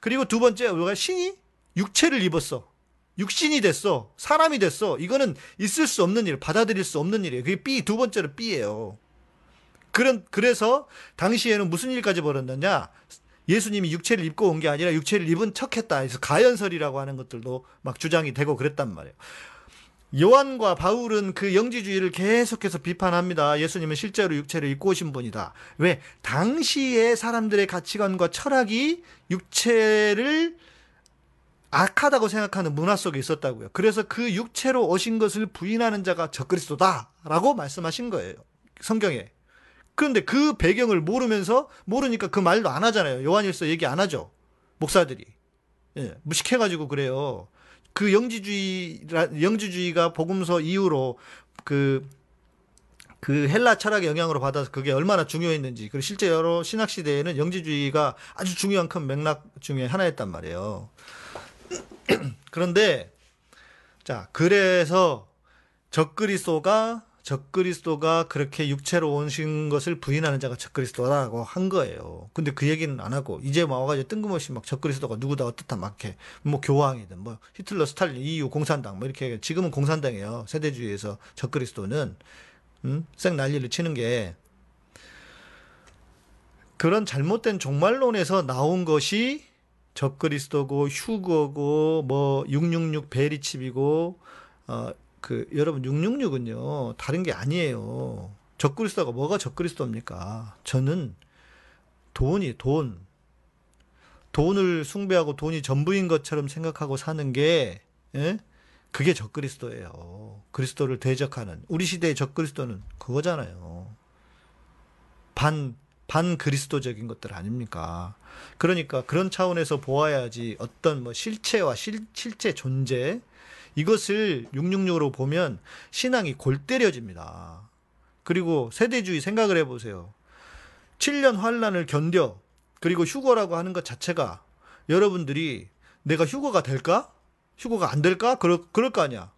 그리고 두 번째 우리가 신이 육체를 입었어. 육신이 됐어. 사람이 됐어. 이거는 있을 수 없는 일, 받아들일 수 없는 일이에요. 그게 B 두 번째로 B예요. 그런 그래서 당시에는 무슨 일까지 벌었느냐? 예수님이 육체를 입고 온 게 아니라 육체를 입은 척 했다. 그래서 가연설이라고 하는 것들도 막 주장이 되고 그랬단 말이에요. 요한과 바울은 그 영지주의를 계속해서 비판합니다. 예수님은 실제로 육체를 입고 오신 분이다. 왜? 당시의 사람들의 가치관과 철학이 육체를 악하다고 생각하는 문화 속에 있었다고요. 그래서 그 육체로 오신 것을 부인하는 자가 적그리스도다라고 말씀하신 거예요. 성경에. 그런데 그 배경을 모르면서 모르니까 그 말도 안 하잖아요. 요한일서 얘기 안 하죠. 목사들이. 예, 무식해가지고 그래요. 그 영지주의 영지주의가 복음서 이후로 그, 그 헬라 철학의 영향으로 받아서 그게 얼마나 중요했는지, 그리고 실제 여러 신학 시대에는 영지주의가 아주 중요한 큰 맥락 중에 하나였단 말이에요. 그런데 자 그래서 적그리스도가 적그리스도가 그렇게 육체로 오신 것을 부인하는 자가 적그리스도라고 한 거예요. 근데 그 얘기는 안 하고 이제 와가지고 뜬금없이 막 적그리스도가 누구다 어떻다 막 해. 뭐 교황이든 뭐 히틀러, 스탈린, EU, 공산당 뭐 이렇게 지금은 공산당이에요. 세대주의에서 적그리스도는 음? 쌩 난리를 치는 게 그런 잘못된 종말론에서 나온 것이 적그리스도고 휴거고 뭐 666 베리칩이고 어 그 여러분 666은요 다른 게 아니에요. 적그리스도가 뭐가 적그리스도입니까? 저는 돈이 돈 돈을 숭배하고 돈이 전부인 것처럼 생각하고 사는 게 예? 그게 적그리스도예요. 그리스도를 대적하는 우리 시대의 적그리스도는 그거잖아요. 반 반그리스도적인 것들 아닙니까? 그러니까 그런 차원에서 보아야지 어떤 뭐 실체와 실, 실체 존재 이것을 666으로 보면 신앙이 골 때려집니다. 그리고 세대주의 생각을 해보세요. 7년 환란을 견뎌 그리고 휴거라고 하는 것 자체가 여러분들이 내가 휴거가 될까? 휴거가 안 될까? 그럴, 그럴 거 아니야.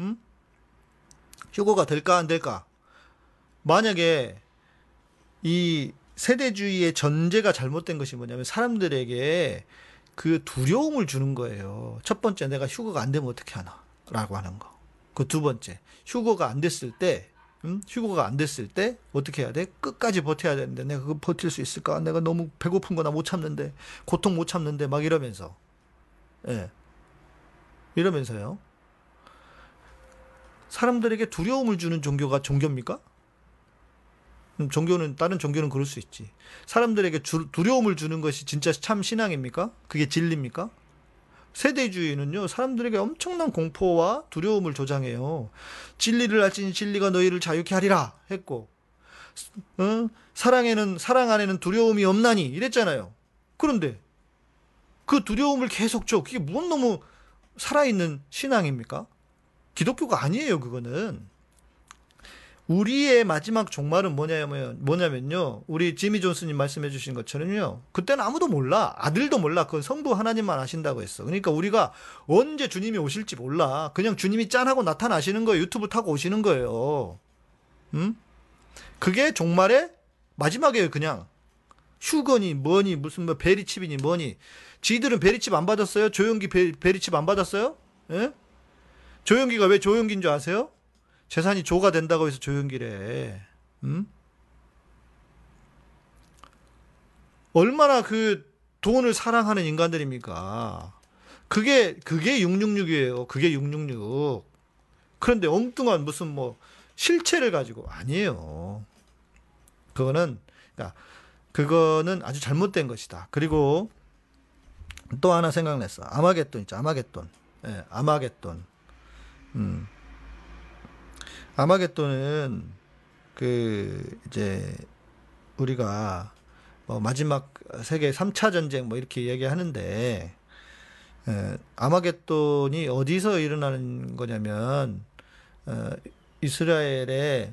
응? 휴거가 될까? 안 될까? 만약에 이 세대주의의 전제가 잘못된 것이 뭐냐면 사람들에게 그 두려움을 주는 거예요. 첫 번째, 내가 휴거가 안 되면 어떻게 하나? 라고 하는 거. 그 두 번째, 휴거가 안 됐을 때, 음? 휴거가 안 됐을 때, 어떻게 해야 돼? 끝까지 버텨야 되는데, 내가 그거 버틸 수 있을까? 내가 너무 배고픈 거나 못 참는데, 고통 못 참는데, 막 이러면서. 예. 이러면서요. 사람들에게 두려움을 주는 종교가 종교입니까? 음, 종교는 다른 종교는 그럴 수 있지. 사람들에게 주, 두려움을 주는 것이 진짜 참 신앙입니까? 그게 진리입니까? 세대주의는요 사람들에게 엄청난 공포와 두려움을 조장해요. 진리를 알지니 진리가 너희를 자유케 하리라 했고, 어? 사랑에는 사랑 안에는 두려움이 없나니 이랬잖아요. 그런데 그 두려움을 계속 줘. 그게 뭔 너무 살아있는 신앙입니까? 기독교가 아니에요, 그거는. 우리의 마지막 종말은 뭐냐면 뭐냐면요. 우리 지미 존스님 말씀해 주신 것처럼요. 그때는 아무도 몰라. 아들도 몰라. 그건 성부 하나님만 아신다고 했어. 그러니까 우리가 언제 주님이 오실지 몰라. 그냥 주님이 짠하고 나타나시는 거예요. 유튜브 타고 오시는 거예요. 음? 그게 종말의 마지막이에요, 그냥. 휴건이 뭐니 무슨 뭐 베리칩이니 뭐니. 지들은 베리칩 안 받았어요? 조용기 베, 베리칩 안 받았어요? 예? 조용기가 왜 조용기인 줄 아세요? 재산이 조가 된다고 해서 조용기래. 음? 얼마나 그 돈을 사랑하는 인간들입니까? 그게 그게 666이에요. 그게 666. 그런데 엉뚱한 무슨 뭐 실체를 가지고 아니에요. 그거는 그러니까 그거는 아주 잘못된 것이다. 그리고 또 하나 생각났어. 아마겟돈 있죠. 아마겟돈. 예, 아마겟돈. 음. 아마겟돈은 그 이제 우리가 뭐 마지막 세계 3차 전쟁 뭐 이렇게 얘기하는데 에, 아마겟돈이 어디서 일어나는 거냐면 어, 이스라엘의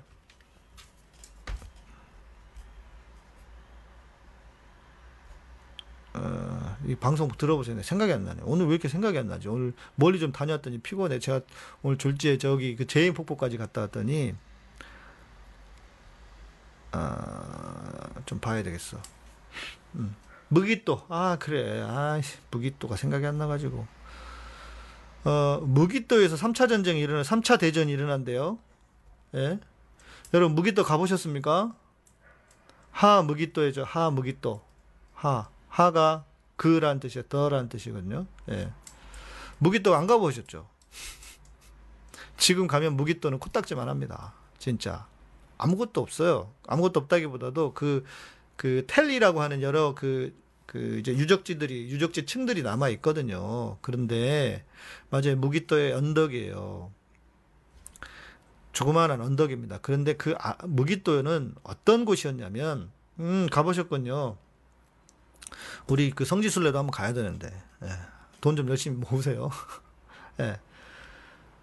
어, 이 방송 들어보세요. 생각이 안 나네. 오늘 왜 이렇게 생각이 안 나지? 오늘 멀리 좀 다녀왔더니 피곤해. 제가 오늘 졸지에 저기 그 제인 폭포까지 갔다 왔더니 아, 좀 봐야 되겠어. 음. 무기또. 아, 그래. 아, 무기또가 생각이 안 나가지고. 어, 무기또에서 3차 전쟁이 일어나, 3차 대전이 일어난대요. 예? 여러분, 무기또 가보셨습니까? 하 무기또이죠. 하 무기또. 하. 하가 그란 뜻이야. 더란 뜻이거든요. 예. 무기또 안 가보셨죠? 지금 가면 무기또는 코딱지만 합니다. 진짜. 아무것도 없어요. 아무것도 없다기보다도 그, 그 텔리라고 하는 여러 그, 그 이제 유적지들이, 유적지 층들이 남아 있거든요. 그런데, 맞아요. 무기또의 언덕이에요. 조그마한 언덕입니다. 그런데 그 아, 무기또는 어떤 곳이었냐면, 음, 가보셨군요. 우리 그 성지순례도 한번 가야 되는데, 예. 돈좀 열심히 모으세요. 예.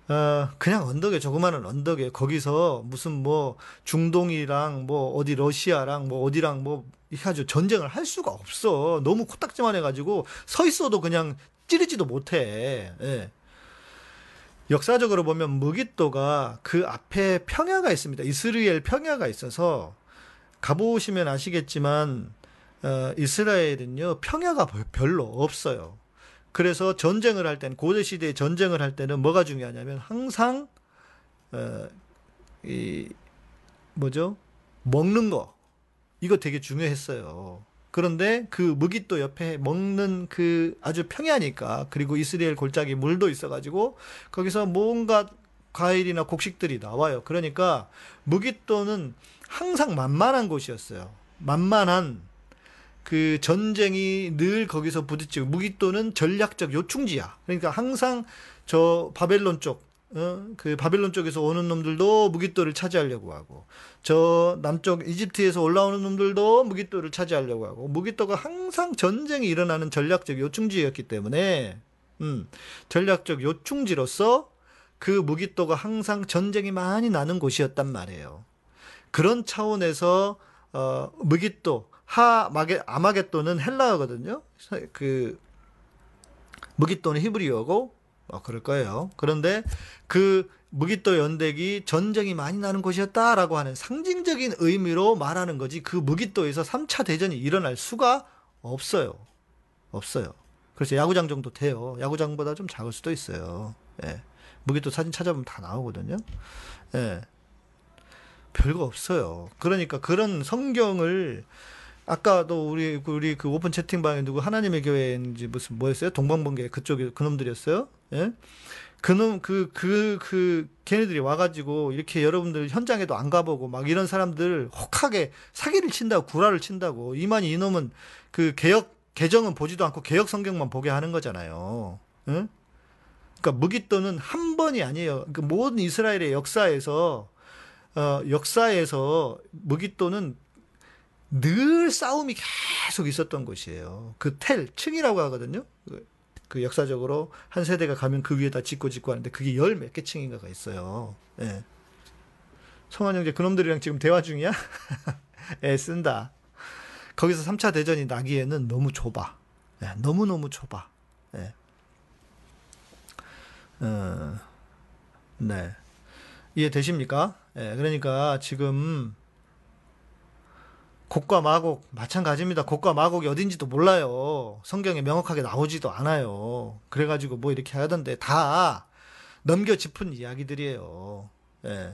어, 그냥 언덕에 조그마한 언덕에 거기서 무슨 뭐 중동이랑 뭐 어디 러시아랑 뭐 어디랑 뭐 해가지고 전쟁을 할 수가 없어. 너무 코딱지만 해가지고 서 있어도 그냥 찌르지도 못해. 예. 역사적으로 보면 무기또가 그 앞에 평야가 있습니다. 이스라엘 평야가 있어서 가보시면 아시겠지만 어, 이스라엘은요 평야가 별로 없어요. 그래서 전쟁을 할 때는 고대 시대에 전쟁을 할 때는 뭐가 중요하냐면 항상 어, 이 뭐죠 먹는 거 이거 되게 중요했어요. 그런데 그 무기 또 옆에 먹는 그 아주 평야니까 그리고 이스라엘 골짜기 물도 있어가지고 거기서 뭔가 과일이나 곡식들이 나와요. 그러니까 무기또는 항상 만만한 곳이었어요. 만만한 그 전쟁이 늘 거기서 부딪히고 무기또는 전략적 요충지야. 그러니까 항상 저 바벨론 쪽, 어? 그 바벨론 쪽에서 오는 놈들도 무기또를 차지하려고 하고 저 남쪽 이집트에서 올라오는 놈들도 무기또를 차지하려고 하고 무기또가 항상 전쟁이 일어나는 전략적 요충지였기 때문에 음, 전략적 요충지로서 그 무기또가 항상 전쟁이 많이 나는 곳이었단 말이에요. 그런 차원에서 어, 무기또 하 마게 아마겟돈은 헬라어거든요. 그 무기또는 히브리어고 어, 그럴 거예요. 그런데 그 무기또 연대기 전쟁이 많이 나는 곳이었다라고 하는 상징적인 의미로 말하는 거지 그 무기또에서 3차 대전이 일어날 수가 없어요. 없어요. 그래서 야구장 정도 돼요. 야구장보다 좀 작을 수도 있어요. 예. 무기또 사진 찾아보면 다 나오거든요. 예. 별거 없어요. 그러니까 그런 성경을 아까도 우리 우리 그 오픈 채팅방에 누구 하나님의 교회인지 무슨 뭐였어요? 동방번개 그쪽에 그놈들이었어요. 예? 그놈 그 그그 그, 그 걔네들이 와가지고 이렇게 여러분들 현장에도 안 가보고 막 이런 사람들 혹하게 사기를 친다고 구라를 친다고 이만희 이놈은 그 개혁 개정은 보지도 않고 개혁 성경만 보게 하는 거잖아요. 응? 그러니까 무기또는 한 번이 아니에요. 그 모든 이스라엘의 역사에서 어, 역사에서 무기또는 늘 싸움이 계속 있었던 곳이에요. 그 텔, 층이라고 하거든요. 그, 그 역사적으로 한 세대가 가면 그 위에다 짓고 짓고 하는데 그게 열 몇 개 층인가가 있어요. 예. 성환 형제 그놈들이랑 지금 대화 중이야? 애 쓴다. 거기서 3차 대전이 나기에는 너무 좁아. 예, 너무너무 좁아. 예. 어, 네. 이해 되십니까? 예, 그러니까 지금 곡과 마곡 마찬가지입니다. 곡과 마곡이 어딘지도 몰라요. 성경에 명확하게 나오지도 않아요. 그래가지고 뭐 이렇게 하던데 다 넘겨 짚은 이야기들이에요. 예.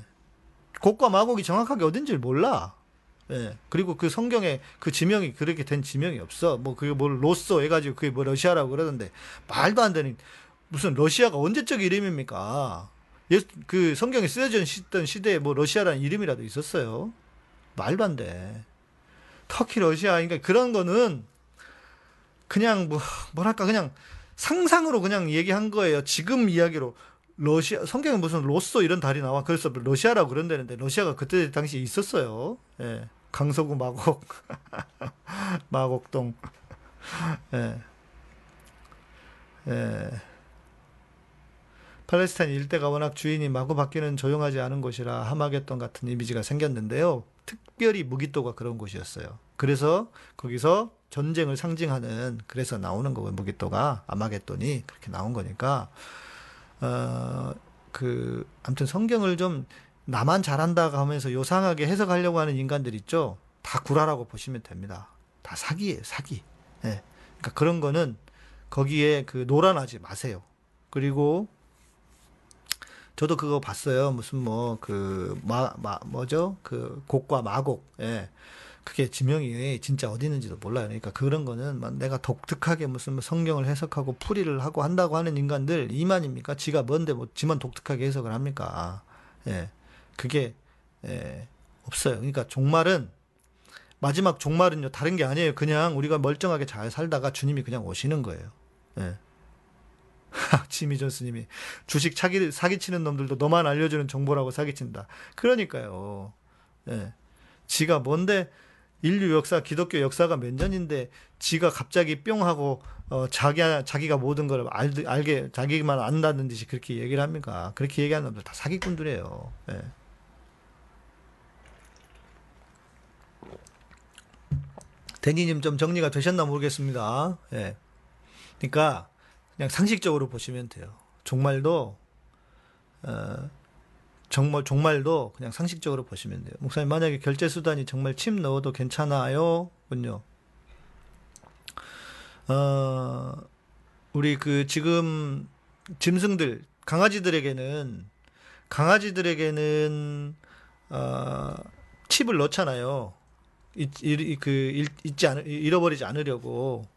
곡과 마곡이 정확하게 어딘지를 몰라. 예. 그리고 그 성경에 그 지명이 그렇게 된 지명이 없어. 뭐 그게 뭘 로쏘 해가지고 그게 뭐 러시아라고 그러던데 말도 안 되는 무슨 러시아가 언제적 이름입니까? 예, 그 성경에 쓰여져 있던 시대에 뭐 러시아라는 이름이라도 있었어요. 말도 안 돼. 터키 러시아 그러니까 그런 거는 그냥 뭐 뭐랄까 그냥 상상으로 그냥 얘기한 거예요. 지금 이야기로 러시아 성경에 무슨 로쏘 이런 달이 나와 그래서 러시아라고 그런다는데 러시아가 그때 당시에 있었어요. 예. 강서구 마곡 마곡동 예. 예. 팔레스타인 일대가 워낙 주인이 마구 바뀌는 조용하지 않은 곳이라 하마겟돈 같은 이미지가 생겼는데요. 특별히 무기토가 그런 곳이었어요. 그래서 거기서 전쟁을 상징하는 그래서 나오는 거고요. 무기토가 아마겟돈이 그렇게 나온 거니까 어그 아무튼 성경을 좀 나만 잘한다 하면서 요상하게 해석하려고 하는 인간들 있죠. 다 구라라고 보시면 됩니다. 다 사기예요, 사기. 예. 네. 그러니까 그런 거는 거기에 그 노란하지 마세요. 그리고 저도 그거 봤어요. 무슨 뭐 그 마 마 뭐죠? 그 곡과 마곡. 예. 그게 지명이 진짜 어디 있는지도 몰라요. 그러니까 그런 거는 내가 독특하게 무슨 성경을 해석하고 풀이를 하고 한다고 하는 인간들 이만입니까? 지가 뭔데 뭐 지만 독특하게 해석을 합니까? 예. 그게 예. 없어요. 그러니까 종말은 마지막 종말은요 다른 게 아니에요. 그냥 우리가 멀쩡하게 잘 살다가 주님이 그냥 오시는 거예요. 예. 지미존스님이 주식 사기, 사기치는 놈들도 너만 알려주는 정보라고 사기친다. 그러니까요. 예. 지가 뭔데 인류 역사, 기독교 역사가 몇 년인데 지가 갑자기 뿅 하고 어, 자기 자기가 모든 걸 알, 알게 자기만 안다는 듯이 그렇게 얘기를 합니까? 그렇게 얘기하는 놈들 다 사기꾼들이에요. 예. 대니님 좀 정리가 되셨나 모르겠습니다. 예. 그러니까 그냥 상식적으로 보시면 돼요. 종말도 어, 정말 종말도 그냥 상식적으로 보시면 돼요. 목사님 만약에 결제 수단이 정말 칩 넣어도 괜찮아요? 군요. 어, 우리 그 지금 짐승들 강아지들에게는 강아지들에게는 어, 칩을 넣잖아요. 잊, 그 잊지 않 잃어버리지 않으려고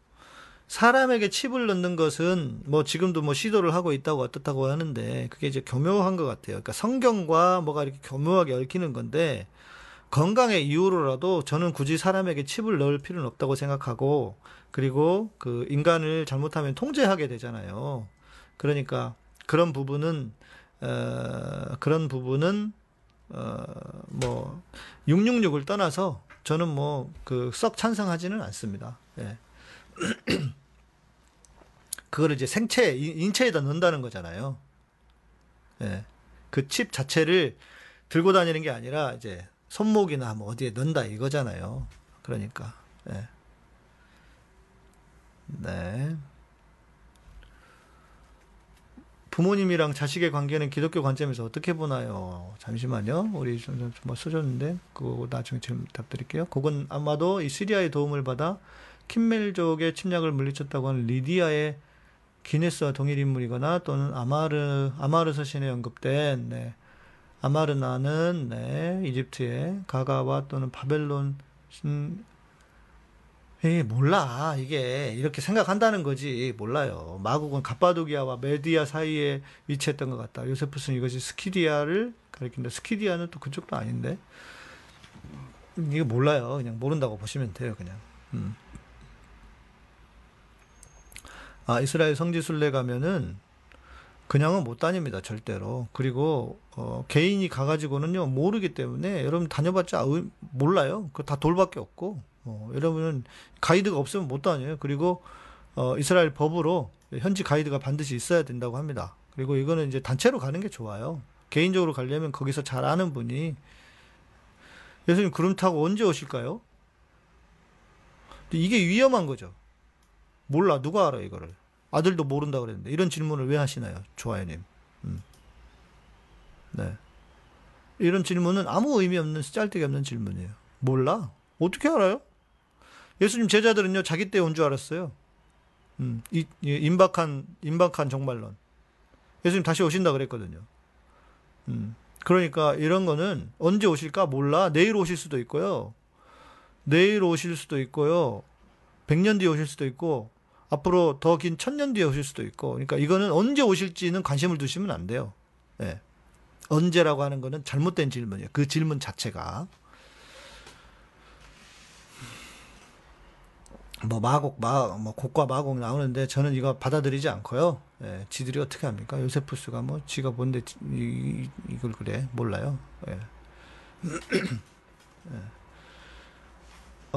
사람에게 칩을 넣는 것은 뭐 지금도 뭐 시도를 하고 있다고 어떻다고 하는데 그게 이제 교묘한 것 같아요. 그러니까 성경과 뭐가 이렇게 교묘하게 얽히는 건데 건강의 이유로라도 저는 굳이 사람에게 칩을 넣을 필요는 없다고 생각하고 그리고 그 인간을 잘못하면 통제하게 되잖아요. 그러니까 그런 부분은 어, 그런 부분은 어 뭐 666을 떠나서 저는 뭐 그 썩 찬성하지는 않습니다. 예. 그거를 이제 생체, 인체에다 넣는다는 거잖아요. 예. 그 칩 자체를 들고 다니는 게 아니라 이제 손목이나 뭐 어디에 넣는다 이거잖아요. 그러니까. 예. 네. 부모님이랑 자식의 관계는 기독교 관점에서 어떻게 보나요? 잠시만요. 우리 좀, 좀, 좀 써줬는데, 그거 나중에 질문 답드릴게요. 그건 아마도 이 시리아의 도움을 받아 킴멜족의 침략을 물리쳤다고 하는 리디아의 기네스와 동일 인물이거나 또는 아마르 아마르 서신에 언급된 네. 아마르나는 네, 이집트의 가가와 또는 바벨론 신에 몰라. 이게 이렇게 생각한다는 거지. 몰라요. 마국은 갑바도기아와 메디아 사이에 위치했던 것 같다. 요세푸스는 이것이 스키디아를 가리킨다. 스키디아는 또 그쪽도 아닌데. 이게 몰라요. 그냥 모른다고 보시면 돼요 그냥. 음. 아, 이스라엘 성지순례 가면은 그냥은 못 다닙니다, 절대로. 그리고, 어, 개인이 가가지고는요, 모르기 때문에 여러분 다녀봤자 의, 몰라요. 그 다 돌밖에 없고, 어, 여러분은 가이드가 없으면 못 다녀요. 그리고, 어, 이스라엘 법으로 현지 가이드가 반드시 있어야 된다고 합니다. 그리고 이거는 이제 단체로 가는 게 좋아요. 개인적으로 가려면 거기서 잘 아는 분이, 예수님 구름 타고 언제 오실까요? 이게 위험한 거죠. 몰라. 누가 알아 이거를? 아들도 모른다 그랬는데. 이런 질문을 왜 하시나요 좋아요님? 음. 네. 이런 질문은 아무 의미 없는 짤데기 없는 질문이에요. 몰라? 어떻게 알아요? 예수님 제자들은요 자기 때 온 줄 알았어요. 음, 이, 임박한 임박한 정말론. 예수님 다시 오신다 그랬거든요. 음, 그러니까 이런 거는 언제 오실까 몰라? 내일 오실 수도 있고요. 내일 오실 수도 있고요. 100년 뒤에 오실 수도 있고 앞으로 더 긴 천년 뒤에 오실 수도 있고 그러니까 이거는 언제 오실지는 관심을 두시면 안 돼요. 예. 언제라고 하는 거는 잘못된 질문이에요. 그 질문 자체가 뭐 마곡 마뭐 곡과 마곡 나오는데 저는 이거 받아들이지 않고요. 예, 지들이 어떻게 합니까? 요세푸스가 뭐 지가 뭔데 이, 이 걸 그래 몰라요. 예. 예.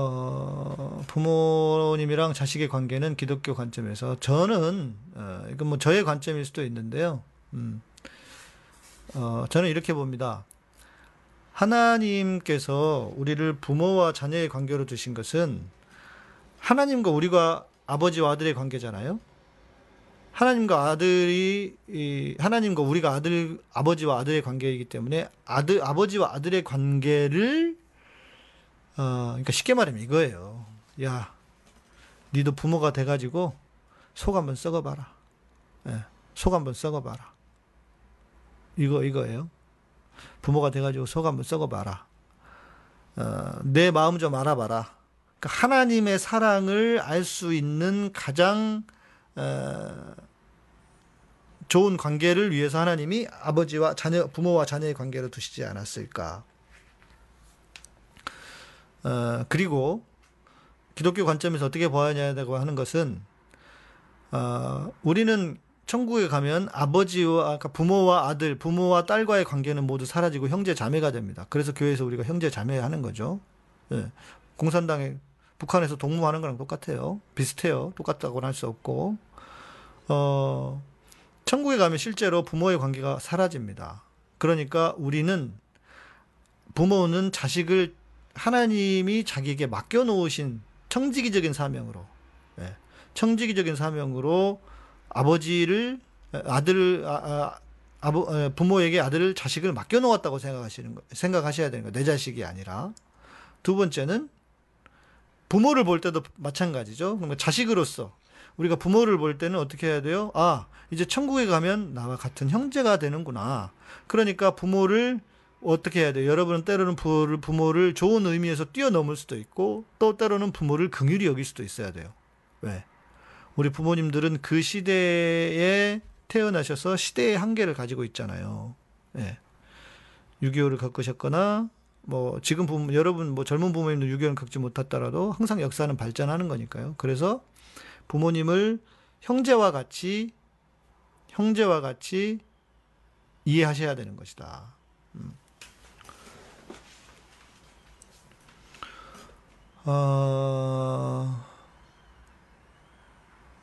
어, 부모님이랑 자식의 관계는 기독교 관점에서 저는 어, 이건 뭐 저의 관점일 수도 있는데요. 음, 어, 저는 이렇게 봅니다. 하나님께서 우리를 부모와 자녀의 관계로 두신 것은 하나님과 우리가 아버지와 아들의 관계잖아요. 하나님과 아들이 하나님과 우리가 아들 아버지와 아들의 관계이기 때문에 아들 아버지와 아들의 관계를 어 그러니까 쉽게 말하면 이거예요. 야, 니도 부모가 돼가지고 속 한번 썩어봐라. 예, 속 한번 썩어봐라. 이거 이거예요. 부모가 돼가지고 속 한번 썩어봐라. 어, 내 마음 좀 알아봐라. 그러니까 하나님의 사랑을 알 수 있는 가장 어, 좋은 관계를 위해서 하나님이 아버지와 자녀, 부모와 자녀의 관계를 두시지 않았을까. 어, 그리고 기독교 관점에서 어떻게 보아야 하냐고 하는 것은 어, 우리는 천국에 가면 아버지와 그러니까 부모와 아들, 부모와 딸과의 관계는 모두 사라지고 형제 자매가 됩니다. 그래서 교회에서 우리가 형제 자매 하는 거죠. 예. 공산당에 북한에서 동무하는 거랑 똑같아요. 비슷해요. 똑같다고는 할 수 없고. 어, 천국에 가면 실제로 부모의 관계가 사라집니다. 그러니까 우리는 부모는 자식을 하나님이 자기에게 맡겨놓으신 청지기적인 사명으로, 예, 청지기적인 사명으로 아버지를 아들을 아, 아, 버 부모에게 아들을 자식을 맡겨놓았다고 생각하시는 거 생각하셔야 되는 거. 내 자식이 아니라 두 번째는 부모를 볼 때도 마찬가지죠. 그러니까 자식으로서 우리가 부모를 볼 때는 어떻게 해야 돼요? 아, 이제 천국에 가면 나와 같은 형제가 되는구나. 그러니까 부모를 어떻게 해야 돼요? 여러분은 때로는 부모를, 좋은 의미에서 뛰어넘을 수도 있고, 또 때로는 부모를 긍휼히 여길 수도 있어야 돼요. 왜? 우리 부모님들은 그 시대에 태어나셔서 시대의 한계를 가지고 있잖아요. 예. 6.25를 겪으셨거나, 뭐, 지금 부모, 여러분, 뭐 젊은 부모님도 6.25를 겪지 못했더라도 항상 역사는 발전하는 거니까요. 그래서 부모님을 형제와 같이 형제와 같이 이해하셔야 되는 것이다. 음. 어,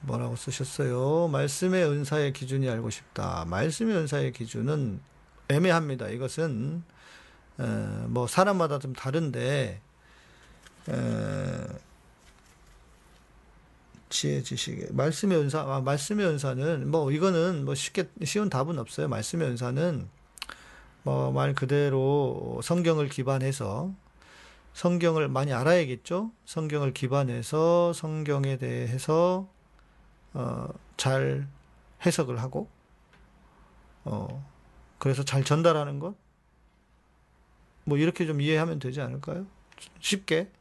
뭐라고 쓰셨어요? 말씀의 은사의 기준이 알고 싶다. 말씀의 은사의 기준은 애매합니다. 이것은 어, 뭐 사람마다 좀 다른데 어, 지혜 지식의 말씀의 은사 아, 말씀의 은사는 뭐 이거는 뭐 쉽게 쉬운 답은 없어요. 말씀의 은사는 뭐 말 그대로 성경을 기반해서 성경을 많이 알아야겠죠. 성경을 기반해서 성경에 대해서 어, 잘 해석을 하고 어, 그래서 잘 전달하는 것. 뭐 이렇게 좀 이해하면 되지 않을까요? 쉽게.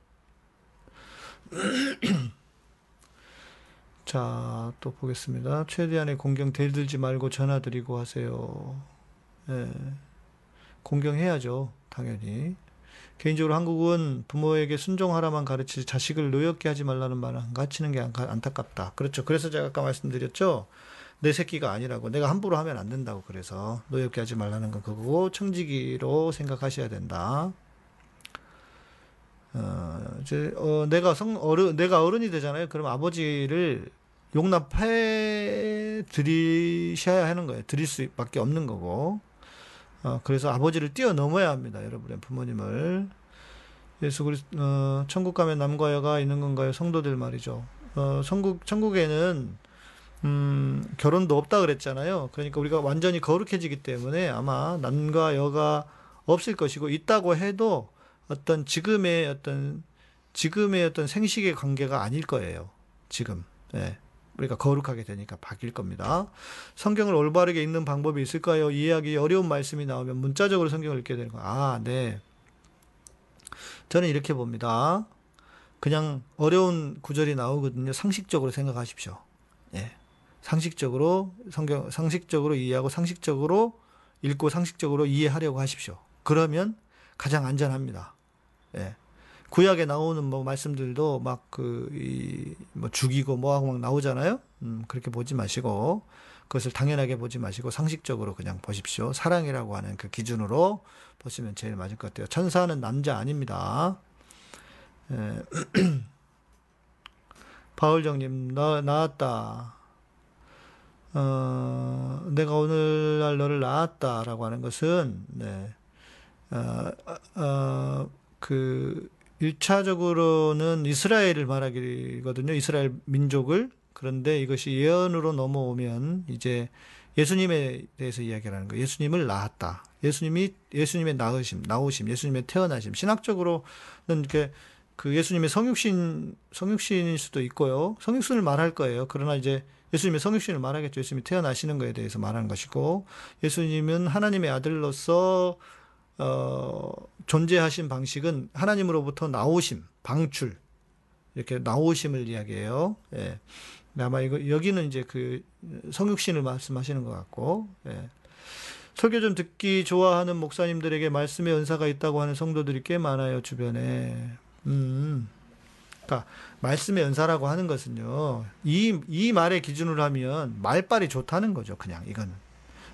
자, 또 보겠습니다. 최대한의 공경 대들지 말고 전화 드리고 하세요. 예. 공경해야죠. 당연히. 개인적으로 한국은 부모에게 순종하라만 가르치지 자식을 노엽게 하지 말라는 말을 안 가르치는 게 안타깝다. 그렇죠. 그래서 제가 아까 말씀드렸죠. 내 새끼가 아니라고. 내가 함부로 하면 안 된다고. 그래서 노엽게 하지 말라는 건 그거고 청지기로 생각하셔야 된다. 어, 이제, 어, 내가 성, 어른, 내가 어른이 되잖아요. 그럼 아버지를 용납해 드리셔야 하는 거예요. 드릴 수밖에 없는 거고. 어, 그래서 아버지를 뛰어넘어야 합니다. 여러분의 부모님을. 예수 그리 어, 천국 가면 남과 여가 있는 건가요? 성도들 말이죠. 어, 천국, 천국에는, 음, 결혼도 없다 그랬잖아요. 그러니까 우리가 완전히 거룩해지기 때문에 아마 남과 여가 없을 것이고, 있다고 해도 어떤 지금의 어떤 지금의 어떤 생식의 관계가 아닐 거예요. 지금. 예. 우리가 거룩하게 되니까 바뀔 겁니다. 성경을 올바르게 읽는 방법이 있을까요? 이해하기 어려운 말씀이 나오면 문자적으로 성경을 읽게 되는 거. 아, 네. 저는 이렇게 봅니다. 그냥 어려운 구절이 나오거든요. 상식적으로 생각하십시오. 예. 상식적으로 성경 상식적으로 이해하고 상식적으로 읽고 상식적으로 이해하려고 하십시오. 그러면 가장 안전합니다. 예. 구약에 나오는 뭐 말씀들도 막그뭐 죽이고 뭐하고 막 나오잖아요. 음, 그렇게 보지 마시고 그것을 당연하게 보지 마시고 상식적으로 그냥 보십시오. 사랑이라고 하는 그 기준으로 보시면 제일 맞을 것 같아요. 천사는 남자 아닙니다. 예. 바울정님 나 나왔다. 어, 내가 오늘날 너를 낳았다라고 하는 것은 네. 어, 어, 그 1차적으로는 이스라엘을 말하기거든요. 이스라엘 민족을. 그런데 이것이 예언으로 넘어오면 이제 예수님에 대해서 이야기하는 거예요. 예수님을 낳았다. 예수님이 예수님의 낳으심, 나오심, 예수님의 태어나심. 신학적으로는 이렇게 그 예수님의 성육신 성육신일 수도 있고요. 성육신을 말할 거예요. 그러나 이제 예수님의 성육신을 말하겠죠. 예수님이 태어나시는 것에 대해서 말하는 것이고 예수님은 하나님의 아들로서 어, 존재하신 방식은 하나님으로부터 나오심, 방출 이렇게 나오심을 이야기해요. 예. 아마 이거 여기는 이제 그 성육신을 말씀하시는 것 같고 예. 설교 좀 듣기 좋아하는 목사님들에게 말씀의 은사가 있다고 하는 성도들이 꽤 많아요 주변에. 음. 그러니까 말씀의 은사라고 하는 것은요. 이 이 말의 기준으로 하면 말빨이 좋다는 거죠. 그냥 이거는.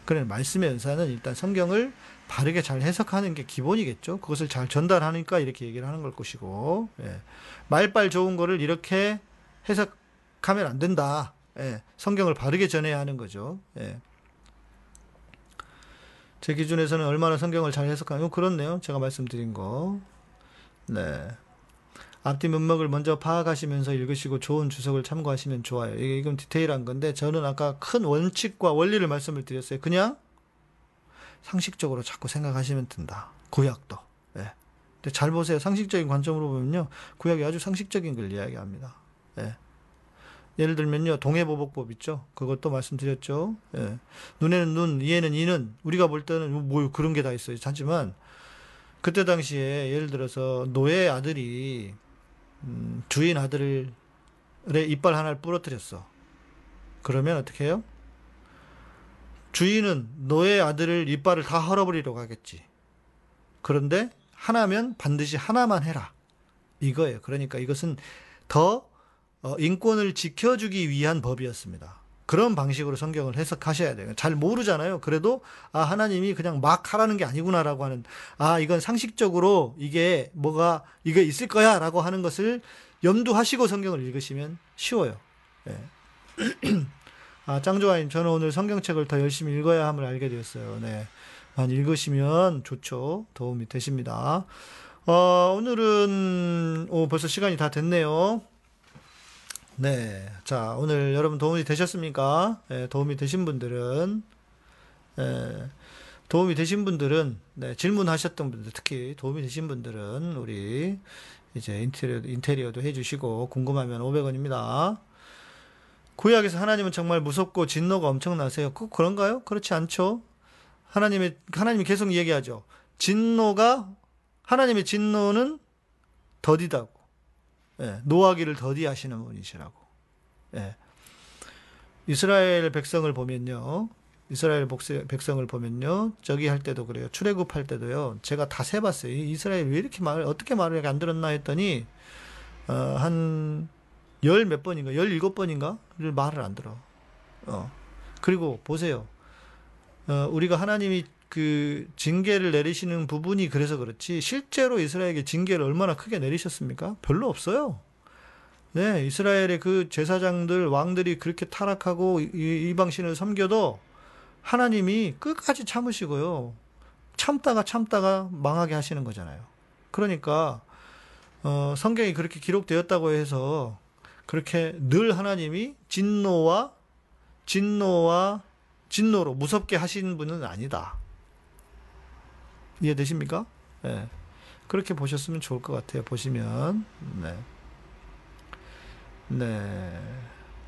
그래 말씀의 은사는 일단 성경을 바르게 잘 해석하는 게 기본이겠죠. 그것을 잘 전달하니까 이렇게 얘기를 하는 걸 것이고 예. 말빨 좋은 거를 이렇게 해석하면 안 된다. 예. 성경을 바르게 전해야 하는 거죠. 예. 제 기준에서는 얼마나 성경을 잘 해석하면 그렇네요. 제가 말씀드린 거. 네. 앞뒤 문맥을 먼저 파악하시면서 읽으시고 좋은 주석을 참고하시면 좋아요. 이게 이건 디테일한 건데 저는 아까 큰 원칙과 원리를 말씀을 드렸어요. 그냥 상식적으로 자꾸 생각하시면 된다. 구약도. 예. 근데 잘 보세요. 상식적인 관점으로 보면요. 구약이 아주 상식적인 걸 이야기합니다. 예. 예를 들면요. 동해보복법 있죠. 그것도 말씀드렸죠. 예. 눈에는 눈, 이에는 이는 우리가 볼 때는 뭐 그런 게 다 있어요. 하지만 그때 당시에 예를 들어서 노예 아들이 음, 주인 아들의 이빨 하나를 부러뜨렸어. 그러면 어떻게 해요? 주인은 너의 아들을 이빨을 다 헐어버리려고 하겠지. 그런데 하나면 반드시 하나만 해라. 이거예요. 그러니까 이것은 더 어, 인권을 지켜주기 위한 법이었습니다. 그런 방식으로 성경을 해석하셔야 돼요. 잘 모르잖아요. 그래도 아 하나님이 그냥 막 하라는 게 아니구나라고 하는 아 이건 상식적으로 이게 뭐가 이게 있을 거야라고 하는 것을 염두하시고 성경을 읽으시면 쉬워요. 네. 아 짱좋아님 저는 오늘 성경책을 더 열심히 읽어야 함을 알게 되었어요. 네. 많이 읽으시면 좋죠. 도움이 되십니다. 어, 오늘은 오, 벌써 시간이 다 됐네요. 네. 자, 오늘 여러분 도움이 되셨습니까? 네, 도움이 되신 분들은, 네, 도움이 되신 분들은, 네, 질문하셨던 분들, 특히 도움이 되신 분들은, 우리, 이제 인테리어, 인테리어도 해주시고, 궁금하면 500원입니다. 구약에서 하나님은 정말 무섭고 진노가 엄청나세요. 꼭 그런가요? 그렇지 않죠. 하나님의, 하나님이 계속 얘기하죠. 진노가, 하나님의 진노는 더디다고. 예, 노하기를 더디하시는 분이시라고. 예. 이스라엘 백성을 보면요. 이스라엘 백성을 보면요. 저기 할 때도 그래요. 출애굽 할 때도요. 제가 다 세봤어요. 이스라엘 왜 이렇게 말, 어떻게 말을 안 들었나 했더니, 어, 한, 열 몇 번인가, 열 일곱 번인가를 말을 안 들어. 어. 그리고 보세요. 어, 우리가 하나님이 그 징계를 내리시는 부분이 그래서 그렇지 실제로 이스라엘에게 징계를 얼마나 크게 내리셨습니까? 별로 없어요. 네, 이스라엘의 그 제사장들 왕들이 그렇게 타락하고 이방신을 섬겨도 하나님이 끝까지 참으시고요. 참다가 참다가 망하게 하시는 거잖아요. 그러니까 어, 성경이 그렇게 기록되었다고 해서 그렇게 늘 하나님이 진노와 진노와 진노로 무섭게 하시는 분은 아니다. 이해되십니까? 네. 그렇게 보셨으면 좋을 것 같아요. 보시면. 네. 네.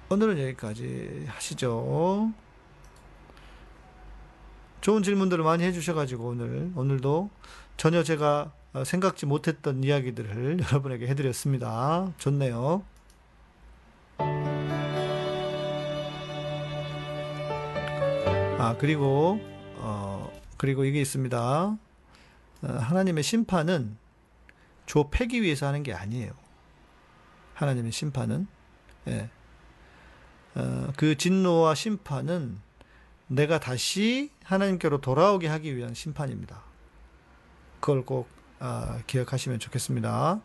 오늘은 여기까지 하시죠. 좋은 질문들을 많이 해주셔가지고 오늘 오늘도 전혀 제가 어, 생각지 못했던 이야기들을 여러분에게 해드렸습니다. 좋네요. 아 그리고 어 그리고 이게 있습니다. 어, 하나님의 심판은 조 패기 위해서 하는 게 아니에요. 하나님의 심판은 예. 어, 그 진노와 심판은 내가 다시 하나님께로 돌아오게 하기 위한 심판입니다. 그걸 꼭 아, 기억하시면 좋겠습니다.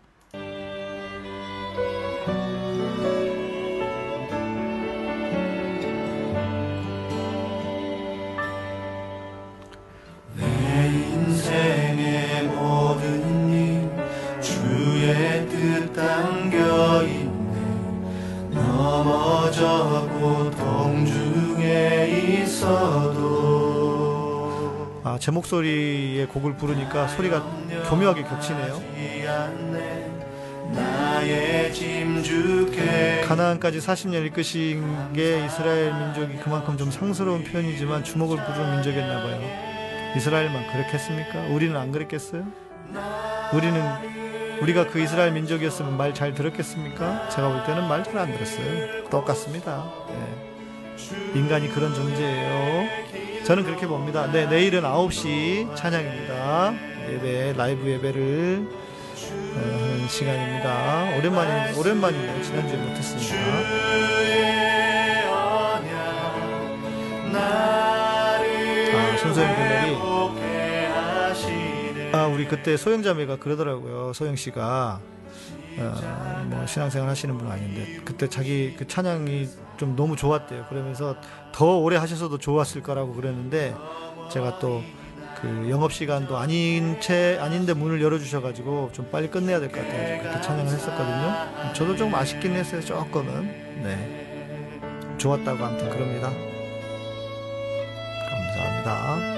제 목소리의 곡을 부르니까 소리가 교묘하게 겹치네요. 가나안까지 40년 이끄신 게 이스라엘 민족이 그만큼 좀 상스러운 표현이지만 주목을 부르는 민족이었나 봐요. 이스라엘만 그렇겠습니까? 우리는 안 그랬겠어요? 우리는 우리가 그 이스라엘 민족이었으면 말 잘 들었겠습니까? 제가 볼 때는 말 잘 안 들었어요. 똑같습니다. 예. 인간이 그런 존재예요. 저는 그렇게 봅니다. 네, 내일은 9시 찬양입니다. 예배, 라이브 예배를 어, 하는 시간입니다. 오랜만에, 오랜만이네요. 지난주에 나를 아, 손소영 분들이 아, 우리 그때 소영 자매가 그러더라고요. 소영 씨가 어, 뭐 신앙생활 하시는 분 아닌데 그때 자기 그 찬양이 좀 너무 좋았대요. 그러면서 더 오래 하셔서도 좋았을 거라고 그랬는데 제가 또 그 영업 시간도 아닌 채 아닌데 문을 열어 주셔 가지고 좀 빨리 끝내야 될 것 같아요. 그때 찬양을 했었거든요. 저도 좀 아쉽긴 했어요. 조금은. 네. 좋았다고 아무튼 그럽니다. 감사합니다.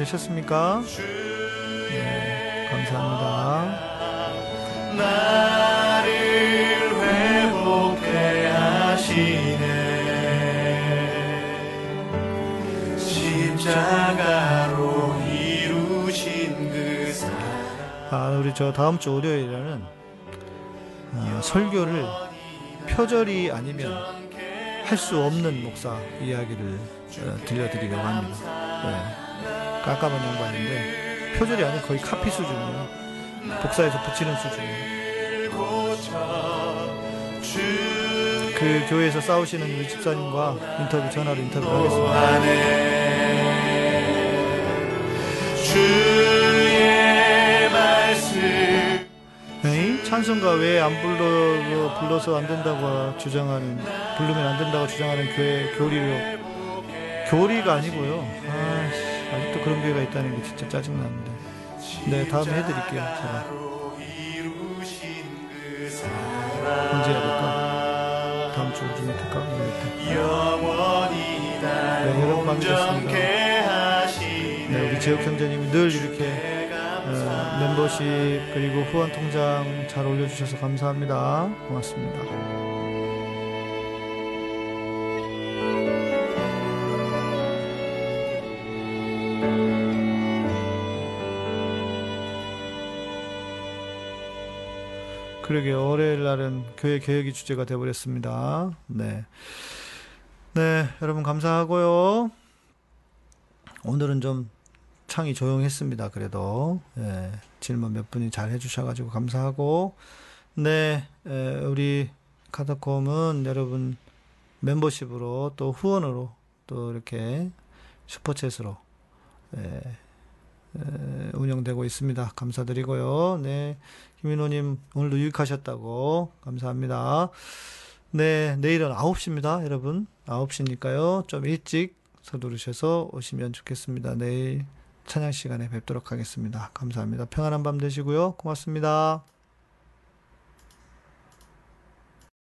되셨습니까? 네, 감사합니다. 나를 회복해 하시네 십자가로 이루신 그 사랑 아, 우리 저 다음 주 월요일에는 아, 설교를 표절이 아니면 할 수 없는 목사 이야기를 어, 들려드리려고 합니다. 네. 깜깜한 양반인데 표절이 아니고 거의 카피 수준이에요. 복사해서 붙이는 수준이에요. 그 교회에서 싸우시는 우리 집사님과 인터뷰 전화로 인터뷰를 하겠습니다. 에이? 찬송가 왜 안 불러 불러서 안 된다고 주장하는 부르면 안 된다고 주장하는 교회 교리로 교리가 아니고요. 아, 그런 교회가 있다는 게 진짜 짜증 나는데. 네, 다음에 해드릴게요. 제가 언제 해야 될까? 다음 주 중에 될까? 네, 여러분 반갑습니다. 네, 우리 제육 형제님이 늘 이렇게 어, 멤버십 그리고 후원 통장 잘 올려주셔서 감사합니다. 고맙습니다. 그러게 월요일 날은 교회 개혁이 주제가 되어버렸습니다. 네, 네, 여러분 감사하고요. 오늘은 좀 창이 조용했습니다. 그래도 예. 질문 몇 분이 잘 해주셔가지고 감사하고, 네, 에, 우리 카타콤은 여러분 멤버십으로 또 후원으로 또 이렇게 슈퍼챗으로 에, 에, 운영되고 있습니다. 감사드리고요. 네, 김인호님 오늘도 유익하셨다고 감사합니다. 네, 내일은 9시입니다, 여러분. 9시니까요. 좀 일찍 서두르셔서 오시면 좋겠습니다. 내일 찬양 시간에 뵙도록 하겠습니다. 감사합니다. 평안한 밤 되시고요. 고맙습니다.